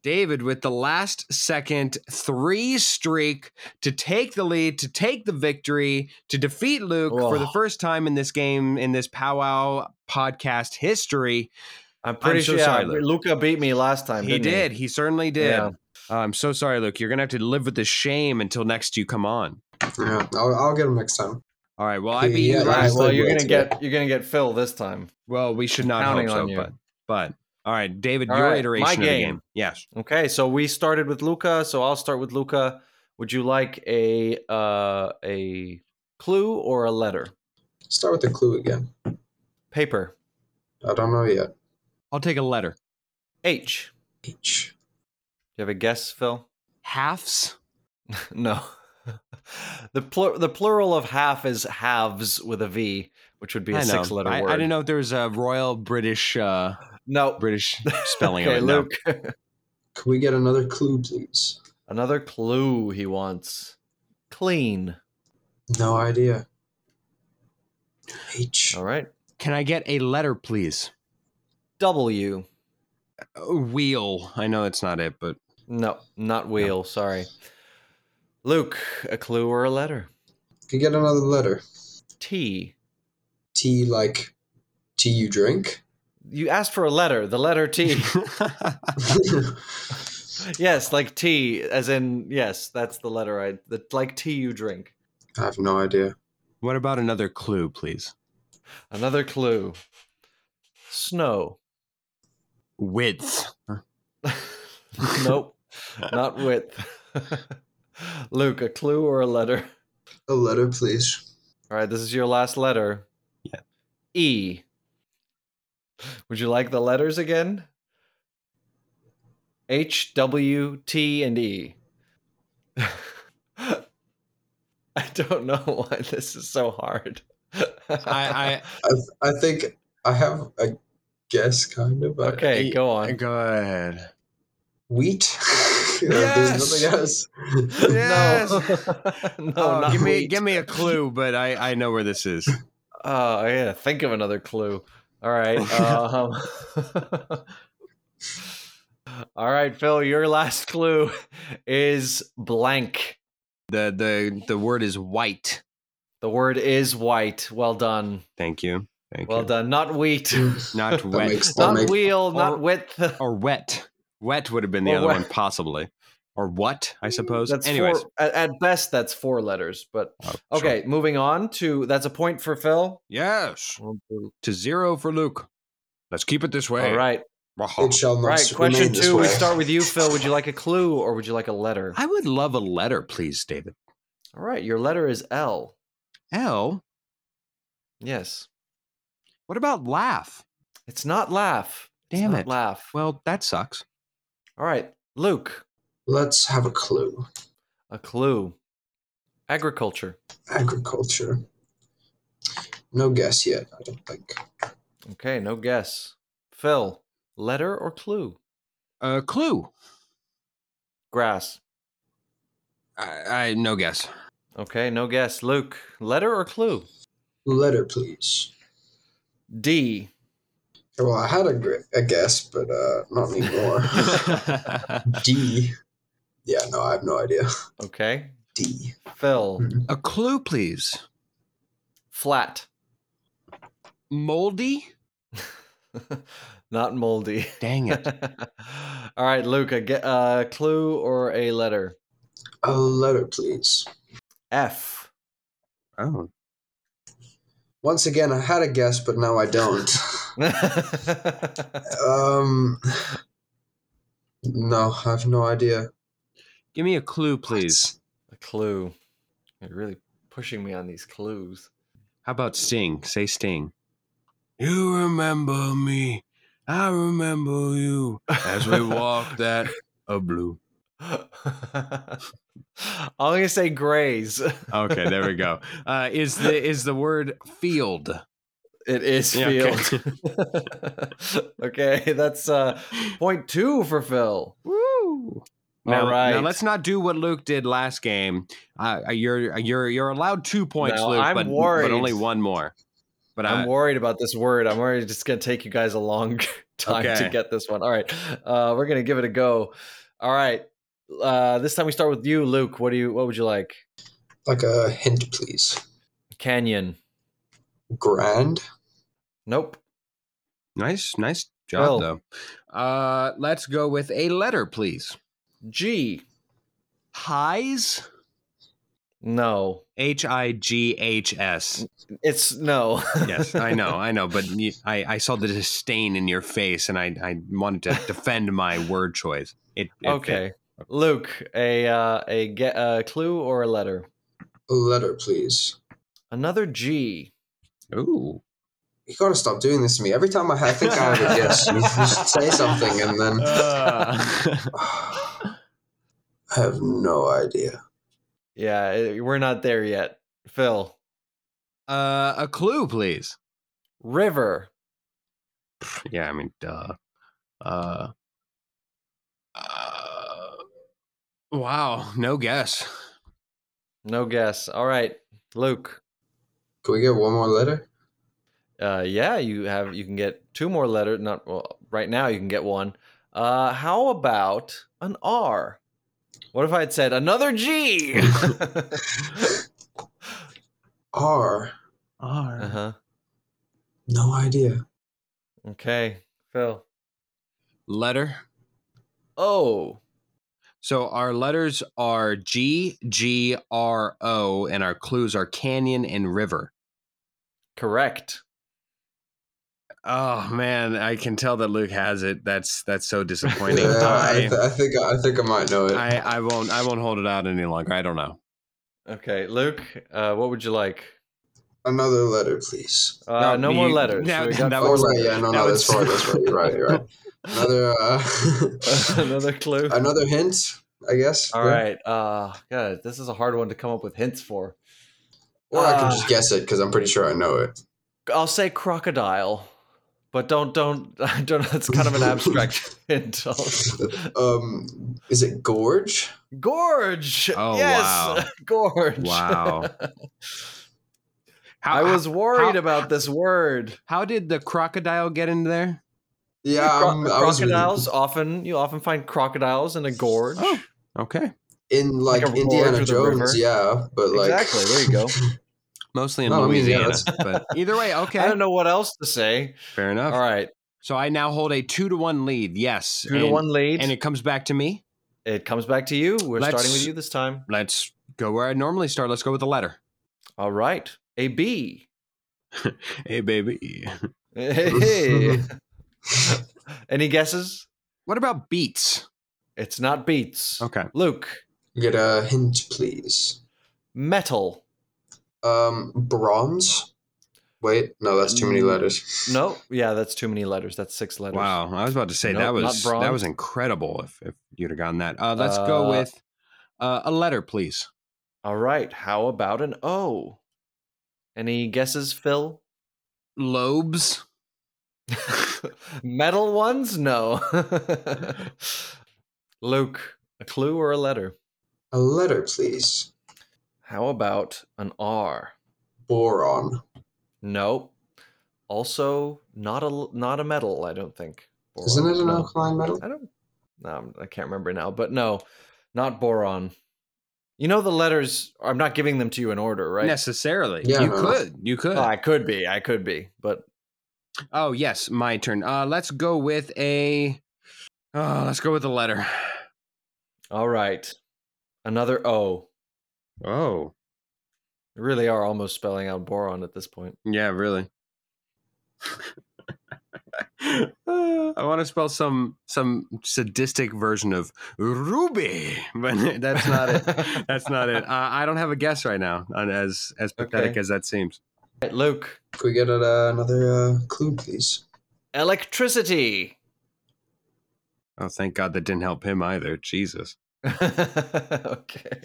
David with the last second three streak to take the lead, to take the victory, to defeat Luke for the first time in this game in this powwow podcast history. I'm pretty so sure sorry, Luke. Luca beat me last time. He did. He certainly did. Yeah. Uh, I'm so sorry, Luke. You're gonna have to live with the shame until next you come on. Yeah, I'll, I'll get him next time. All right. Well, I beat Yeah, you last. Yeah, well, you're gonna today. get you're gonna get Phil this time. Well, we should not Counting hope so, but but all right, David, All your right, iteration my of the game. game. Yes. Okay. So we started with Luca. So I'll start with Luca. Would you like a uh, a clue or a letter? Start with the clue again. Paper. I don't know yet. I'll take a letter. H. H. Do you have a guess, Phil? Halves. No. the plur- the plural of half is halves with a V, which would be a six letter word. I didn't know if there was a royal British uh, No. British spelling okay, of it. No. Luke. Can we get another clue, please? Another clue he wants. Clean. No idea. H. All right. Can I get a letter, please? W. Uh, Wheel. I know it's not it, but No, not wheel. Sorry. Luke, a clue or a letter? Can get another letter? T. Tea like tea you drink? You asked for a letter. The letter T. yes, like tea, as in yes, that's the letter I. The like tea you drink. I have no idea. what about another clue, please? Another clue. Snow. Width. nope, not width. Luke, a clue or a letter? A letter, please. All right, this is your last letter. Yeah. E. Would you like the letters again? H, W, T, and E. I don't know why this is so hard. I, I I think I have a guess, kind of. But okay, go on. go ahead. Wheat. Yes! There's nothing else. Yes! no, no, Oh, not give me give me a clue, but I I know where this is. Oh, I gotta think of another clue. All right. Um, all right, Phil, your last clue is blank. The the the word is white. The word is white. Well done. Thank you. Thank Well you. done. Not wheat. Not That wet. makes- Not makes- wheel. or- Not width. or wet. Wet would have been the Or other wet. one, possibly. Or what? I mm, suppose. That's Anyways. four, at, at best, that's four letters. But Oh, sure. okay, moving on to that's a point for Phil. Yes. To zero for Luke. Let's keep it this way. All right. It shall not Right. Question two. We start with you, Phil. Would you like a clue or would you like a letter? I would love a letter, please, David. All right. Your letter is L. L. Yes. What about laugh? It's not laugh. It's Damn not it. Laugh. Well, that sucks. All right, Luke. Let's have a clue. A clue. Agriculture. Agriculture. No guess yet, I don't think. Okay, no guess. Phil. Letter or clue? Uh, clue. Grass. I, I no guess. Okay, no guess. Luke. Letter or clue? Letter, please. D. Well, I had a, a guess, but uh, not anymore. D. Yeah, no, I have no idea. Okay. D. Phil. A clue, please. Flat. Moldy. Not moldy. Dang it. All right, Luke. A uh, clue or a letter? A letter, please. F. Oh. Once again, I had a guess, but now I don't. Um, no, I have no idea. Give me a clue, please. a clue. You're really pushing me on these clues. How about Sting? Say Sting. You remember me. I remember you as we walk that a blue. I'm gonna say graze. Okay, there we go. Uh, is the is the word field? It is Yeah, field. okay. Okay. that's uh point two for Phil. Woo! All Now, right. now let's not do what Luke did last game. Uh, you're you're you're allowed two points, No, Luke, I'm but, but only one more. But I, I'm worried about this word. I'm worried it's gonna take you guys a long time to get this one. All right. Uh we're gonna give it a go. All right. Uh this time we start with you, Luke. What do you what would you like? Like a hint, please. Canyon. Grand. Nope. nice, nice job Phil. though. Uh, let's go with a letter, please. G. Highs. No. H I G H S. It's no. Yes, I know, I know, but you, I, I saw the disdain in your face, and I, I wanted to defend my word choice. It, it okay. Luke, a uh, a get a clue or a letter? A letter, please. Another G. Ooh. You gotta stop doing this to me. Every time I, ha- think I have a guess, you, you should say something, and then Uh, I have no idea. Yeah, eh, we're not there yet. Phil. uh, a clue, please. River. Yeah, I mean, duh. Uh, uh, wow, no guess. No guess. All right, Luke. Can we get one more letter? Uh, yeah, you have you can get two more letters. Not well, right now. You can get one. Uh, how about an R? What if I had said another G? R. R. uh huh. No idea. Okay, Phil. Letter. O. So our letters are G, G, R, O, and our clues are canyon and river. Correct. Oh man, I can tell that Luke has it. That's that's so disappointing. Yeah, I, I, th- I think I think I might know it. I, I won't I won't hold it out any longer. I don't know. Okay, Luke. Uh, what would you like? Another letter, please. Uh, no, No, more letters. that- We got that four was- right, yeah, no, that no, was- that's right, that's right. You're right, you're right. Another, uh, Another clue. another hint, I guess. All yeah? right. Uh, God, this is a hard one to come up with hints for. Or I can Uh, just guess it because I'm pretty sure I know it. I'll say crocodile, but don't don't I don't. Know, that's kind of an abstract hint. Um, is it gorge? Gorge. Oh, yes, wow. gorge. Wow. How, I was worried how- about this word. How did the crocodile get in there? Yeah, Cro- um, I was crocodiles often you often find crocodiles in a gorge. Oh, okay. in like, like Indiana Jones. Yeah, but like exactly. There you go. Mostly in No, I mean, yeah, Louisiana. but either way, okay. I don't know what else to say. Fair enough. All right, So I now hold a two to one lead. Yes. two to one lead. And it comes back to me. it comes back to you. We're Let's- starting with you this time. Let's go where I normally start. Let's go with the letter. All right, a B. Hey, baby. Hey. Any guesses? What about beats? It's not beats. Okay. Luke, get a hint, please. metal. Um, bronze. Wait, no, that's too many Mm, letters. No, yeah, that's too many letters. That's six letters. Wow, I was about to say Nope, that was bronze. that was incredible. If if you'd have gotten that, uh, let's go Uh, with uh, a letter, please. All right. How about an O? Any guesses, Phil? Lobes. Metal ones? No. Luke, a clue or a letter? A letter, please. How about an R? Boron. No. Also, not a not a metal. I don't think. Isn't it an No. alkaline metal? I don't. No, I'm- I can't remember now. But no, not boron. You know the letters. I'm not giving them to you in order, right? Necessarily, Yeah, you no. could, you could. Oh, I could be. I could be. But Oh yes, my turn. Uh, let's go with a. Oh, let's go with a letter. all right. Another O. Oh, We really are almost spelling out boron at this point. yeah, really. I want to spell some some sadistic version of ruby, but that's not it. That's not it. Uh, I don't have a guess right now, on as as pathetic Okay. as that seems. Right, Luke, Could we get uh, another uh, clue, please? electricity. Oh, thank God that didn't help him either. Jesus. okay.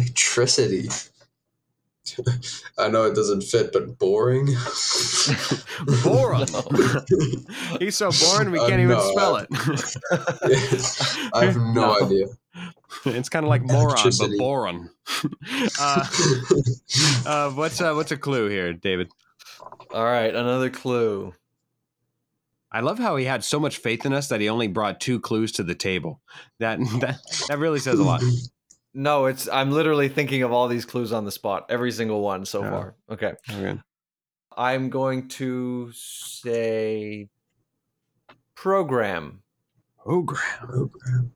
Electricity. I know it doesn't fit, but boring. Boron. No. He's so boring we Uh, can't even no, spell I- it. I have no, No. idea. it's kind of like moron, but Electricity. boron. uh, uh, what's uh, what's a clue here, David? All right, another clue. I love how he had so much faith in us that he only brought two clues to the table. That that that really says a lot. No, it's I'm literally thinking of all these clues on the spot, every single one so Oh. far. Okay. Okay. I'm going to say program. Program. Program.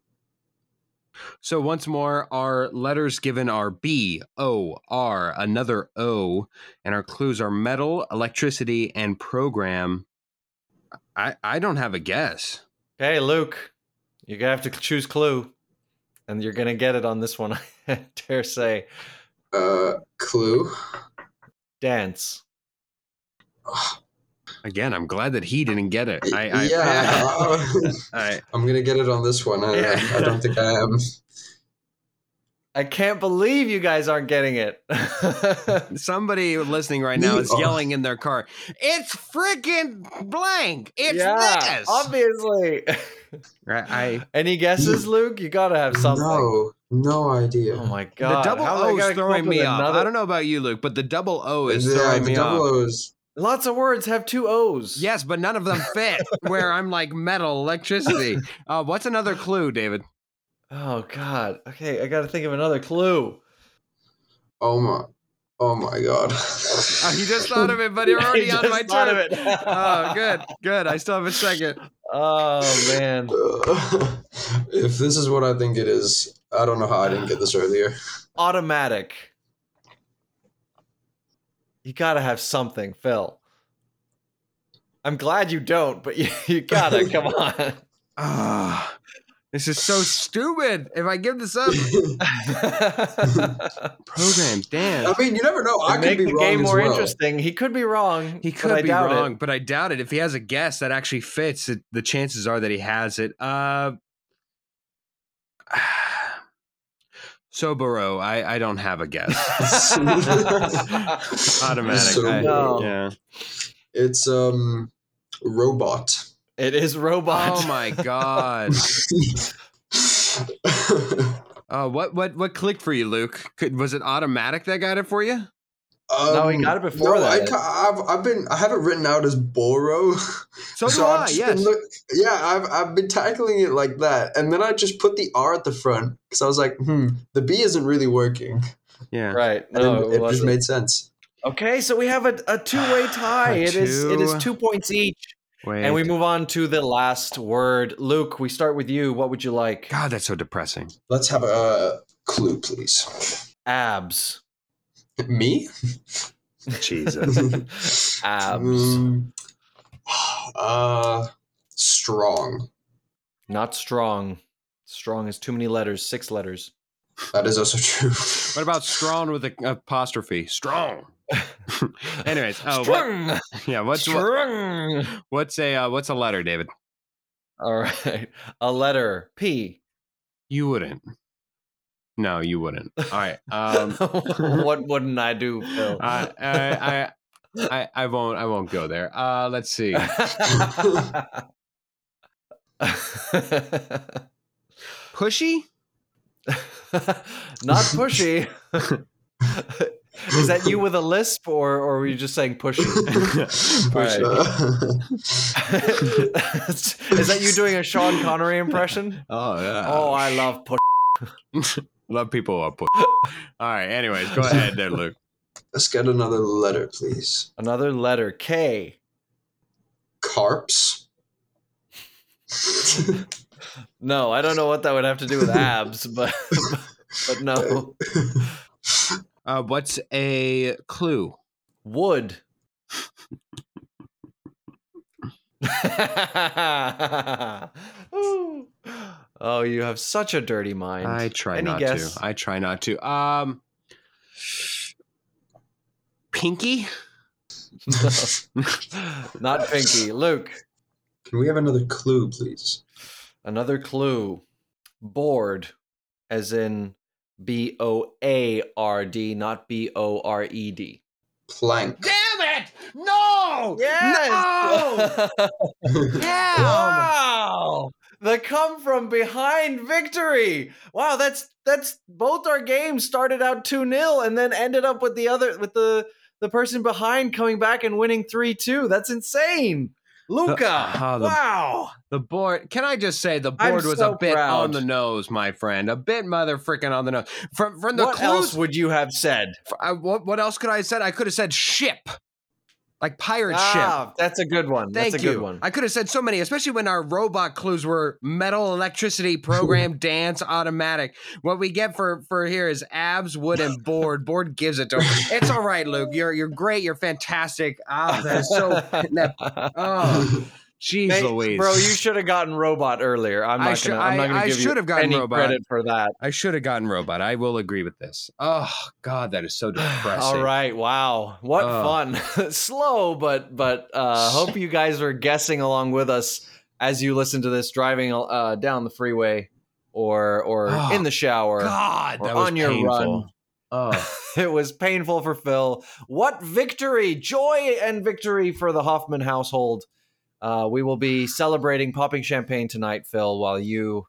So once more, our letters given are B, O, R, another O, and our clues are metal, electricity, and program. I I don't have a guess. Okay, Luke, you're gonna have to choose clue, and you're gonna get it on this one. I dare say, Uh, clue. dance. Again, I'm glad that he didn't get it. I, I yeah, I, I'm gonna get it on this one. I, Yeah. I don't think I am. I can't believe you guys aren't getting it. somebody listening right now is Oh. yelling in their car. It's freaking blank. It's yeah, this. obviously. Right, I Any guesses, Luke? You gotta have something. No, no idea. Oh my god! the double How am I O gonna is throwing me off. another- I don't know about you, Luke, but the double O is yeah, throwing the me double off. O's. Lots of words have two O's. Yes, but none of them fit. where I'm like metal, electricity. Uh, what's another clue, David? Oh god. Okay, I gotta think of another clue. Oh my, oh my god. Oh, you just thought of it, but you're already He on my turn. of it. oh, good, good. I still have a second. Oh man. if this is what I think it is, I don't know how I didn't get this earlier. Automatic. You gotta have something, Phil. I'm glad you don't, but you, you gotta. Come on. Ah, this is so stupid. If I give this up, programs, damn. I mean, you never know. I To could make be the wrong game more well. interesting, he could be wrong. He could be doubt it. wrong, but I doubt it. If he has a guess that actually fits, it, the chances are that he has it. Uh, Soboro, I, I don't have a guess. Automatic. So I- Yeah. It's um robot. It is robot. Oh my god. Uh, what what what clicked for you, Luke? Could, was it automatic that got it for you? No, he got it before Um, no, I, that. ca- I've, I've been I have it written out as Boro. So do I've Yes. been look- yeah, I've I've been tackling it like that, and then I just put the R at the front because I was like, hmm, the B isn't really working, yeah. Right. and No, it, it it just made sense. Okay, so we have a, a two-way tie. A It is it is two- two points each. Wait. And we move on to the last word. Luke, we start with you. What would you like? God, that's so depressing. Let's have a clue, please. Abs. Me? Jesus. Abs. Mm, uh, strong. Not strong. Strong is too many letters, six letters. That is also true. what about strong with an apostrophe? Strong. Anyways, oh, what, yeah. What's what, what's a uh, what's a letter, David? All right. A letter P. You wouldn't. No, you wouldn't. All right. Um, what wouldn't I do, Phil? I, I, I, I, I won't. I won't go there. Uh, let's see. Pushy. Not pushy. Is that you with a lisp, or, or were you just saying pushy? Push, uh, Is that you doing a Sean Connery impression? Oh yeah. Oh, I love push. love people who are push. All right. Anyways, go ahead there, Luke. Let's get another letter, please. Another letter K. Carps. No, I don't know what that would have to do with abs, but but no. Uh, what's a clue? Wood. Oh, you have such a dirty mind. I try Any not guess? to. I try not to. Um, Pinky. No. Not Pinky. Luke, Can we have another clue, please? another clue. Board, as in B O A R D, not B O R E D. Plank. Damn it! No! Yes! Damn! wow! The come from behind victory. Wow, that's that's both our games started out 2-0 and then ended up with the other with the the person behind coming back and winning 3-2. That's insane. Luca. oh, the- wow. The board. Can I just say the I'm board was so a bit proud. on the nose, my friend. A bit mother freaking on the nose. From from the what clues. else would you have said? I, what what else could I have said? I could have said ship, like pirate ship. Ah, that's a good one. Thank that's a you. good one. I could have said so many, especially when our robot clues were metal, electricity, program, dance, automatic. What we get for for here is abs, wood, and board. Board gives it to him. It's all right, Luke. You're you're great. You're fantastic. Ah, that is so. that- oh, jeez, Mate, Louise, Bro, you should have gotten robot earlier. I'm I not should- gonna. I'm not I- gonna I give should you have gotten any robot. credit for that. I should have gotten robot. I will agree with this. Oh God, that is so depressing. All right, wow, what Oh. fun! Slow, but but uh, hope you guys are guessing along with us as you listen to this driving uh, down the freeway or or Oh, in the shower. God, that was on your painful. run. Oh. It was painful for Phil. What victory, joy, and victory for the Hoffman household. Uh, we will be celebrating popping champagne tonight, Phil, while you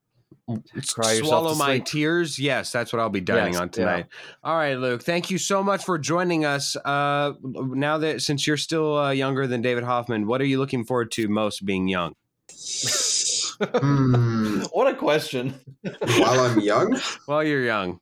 cry swallow to my sleep. tears. Yes, that's what I'll be dining Yes, on yeah. tonight. All right, Luke. Thank you so much for joining us. Uh, now that since you're still uh, younger than David Hoffman, what are you looking forward to most being young? Hmm. What a question. While I'm young, While you're young,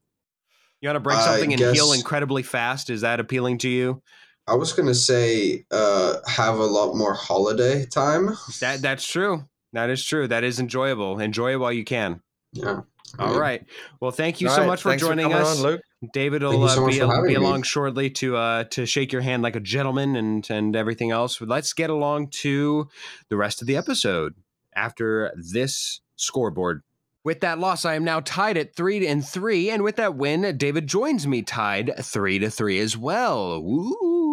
you want to break I something and heal incredibly fast. Is that appealing to you? I was gonna say uh, have a lot more holiday time. That that's true. That is true. That is enjoyable. Enjoy it while you can. Yeah. All right. Well, thank you All so right, much for thanks joining coming us. on, Luke. David will you so uh, be, for be along shortly to uh, to shake your hand like a gentleman and and everything else. Let's get along to the rest of the episode after this scoreboard. With that loss, I am now tied at three and three, and with that win, David joins me tied three to three as well. Woo!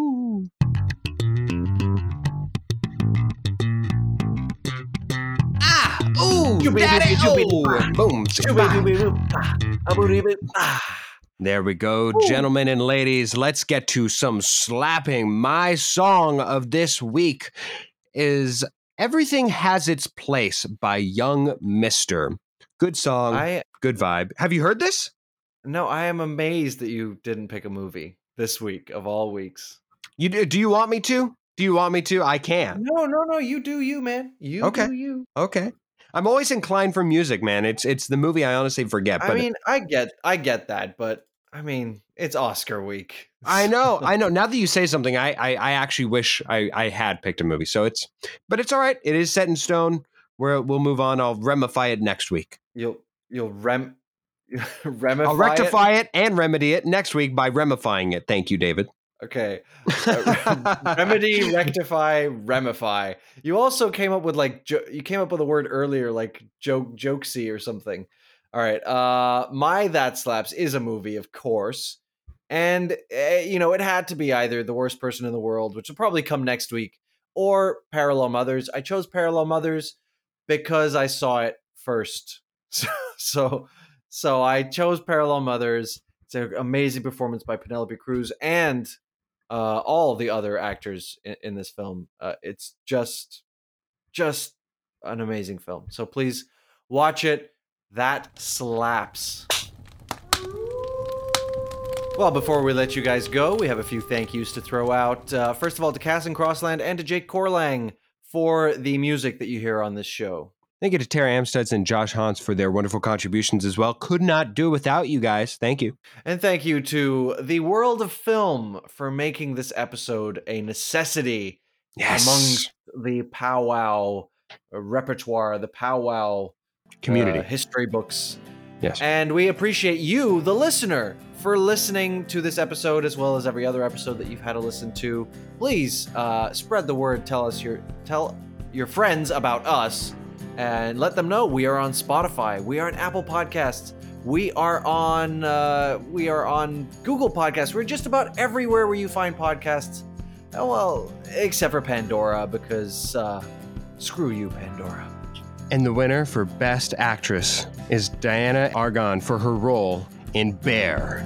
Ooh! Daddy! Oh! Boom! There we go, gentlemen and ladies. Let's get to some slapping. My song of this week is Everything Has Its Place by Young Mister. Good song, I good vibe. Have you heard this? no, I am amazed that you didn't pick a movie this week of all weeks. You do do you want me to? Do you want me to? I can. No, no, no. You do you, man. You Okay. do you. Okay. I'm always inclined for music, man. It's it's the movie I honestly forget, but I mean, I get, I get that, but I mean, it's Oscar week. I know, I know. Now that you say something, I, I I actually wish I I had picked a movie. So it's, but it's all right. It is set in stone. We're, we'll move on. I'll remify it next week. You'll, you'll rem, remify I'll it? rectify it? and remedy it next week by remifying it. Thank you, David. Okay. Uh, remedy, rectify, remify. You also came up with like jo- you came up with a word earlier, like joke, jokesy or something. All right. Uh, my that slaps is a movie, of course. And, uh, you know, it had to be either The Worst Person in the World, which will probably come next week, or Parallel Mothers. I chose Parallel Mothers because I saw it first. So, so, so I chose Parallel Mothers. It's an amazing performance by Penelope Cruz and uh, all the other actors in, in this film. Uh, it's just, just an amazing film. So please watch it. That slaps. Well, before we let you guys go, we have a few thank yous to throw out. Uh, first of all, to Cass and Crossland and to Jake Corlang for the music that you hear on this show. Thank you to Tara Amstutz and Josh Hans for their wonderful contributions as well. Could not do it without you guys. Thank you. And thank you to the world of film for making this episode a necessity Yes. among the powwow repertoire, the powwow Community. uh, history books. yes. And we appreciate you, the listener, for listening to this episode as well as every other episode that you've had to listen to. Please uh, spread the word. Tell us your tell your friends about us, and let them know we are on Spotify. We are on Apple Podcasts. We are on uh, we are on Google Podcasts. We're just about everywhere where you find podcasts. Oh, well, except for Pandora, because uh, screw you, Pandora. And the winner for Best Actress is Dianna Agron for her role in Bare.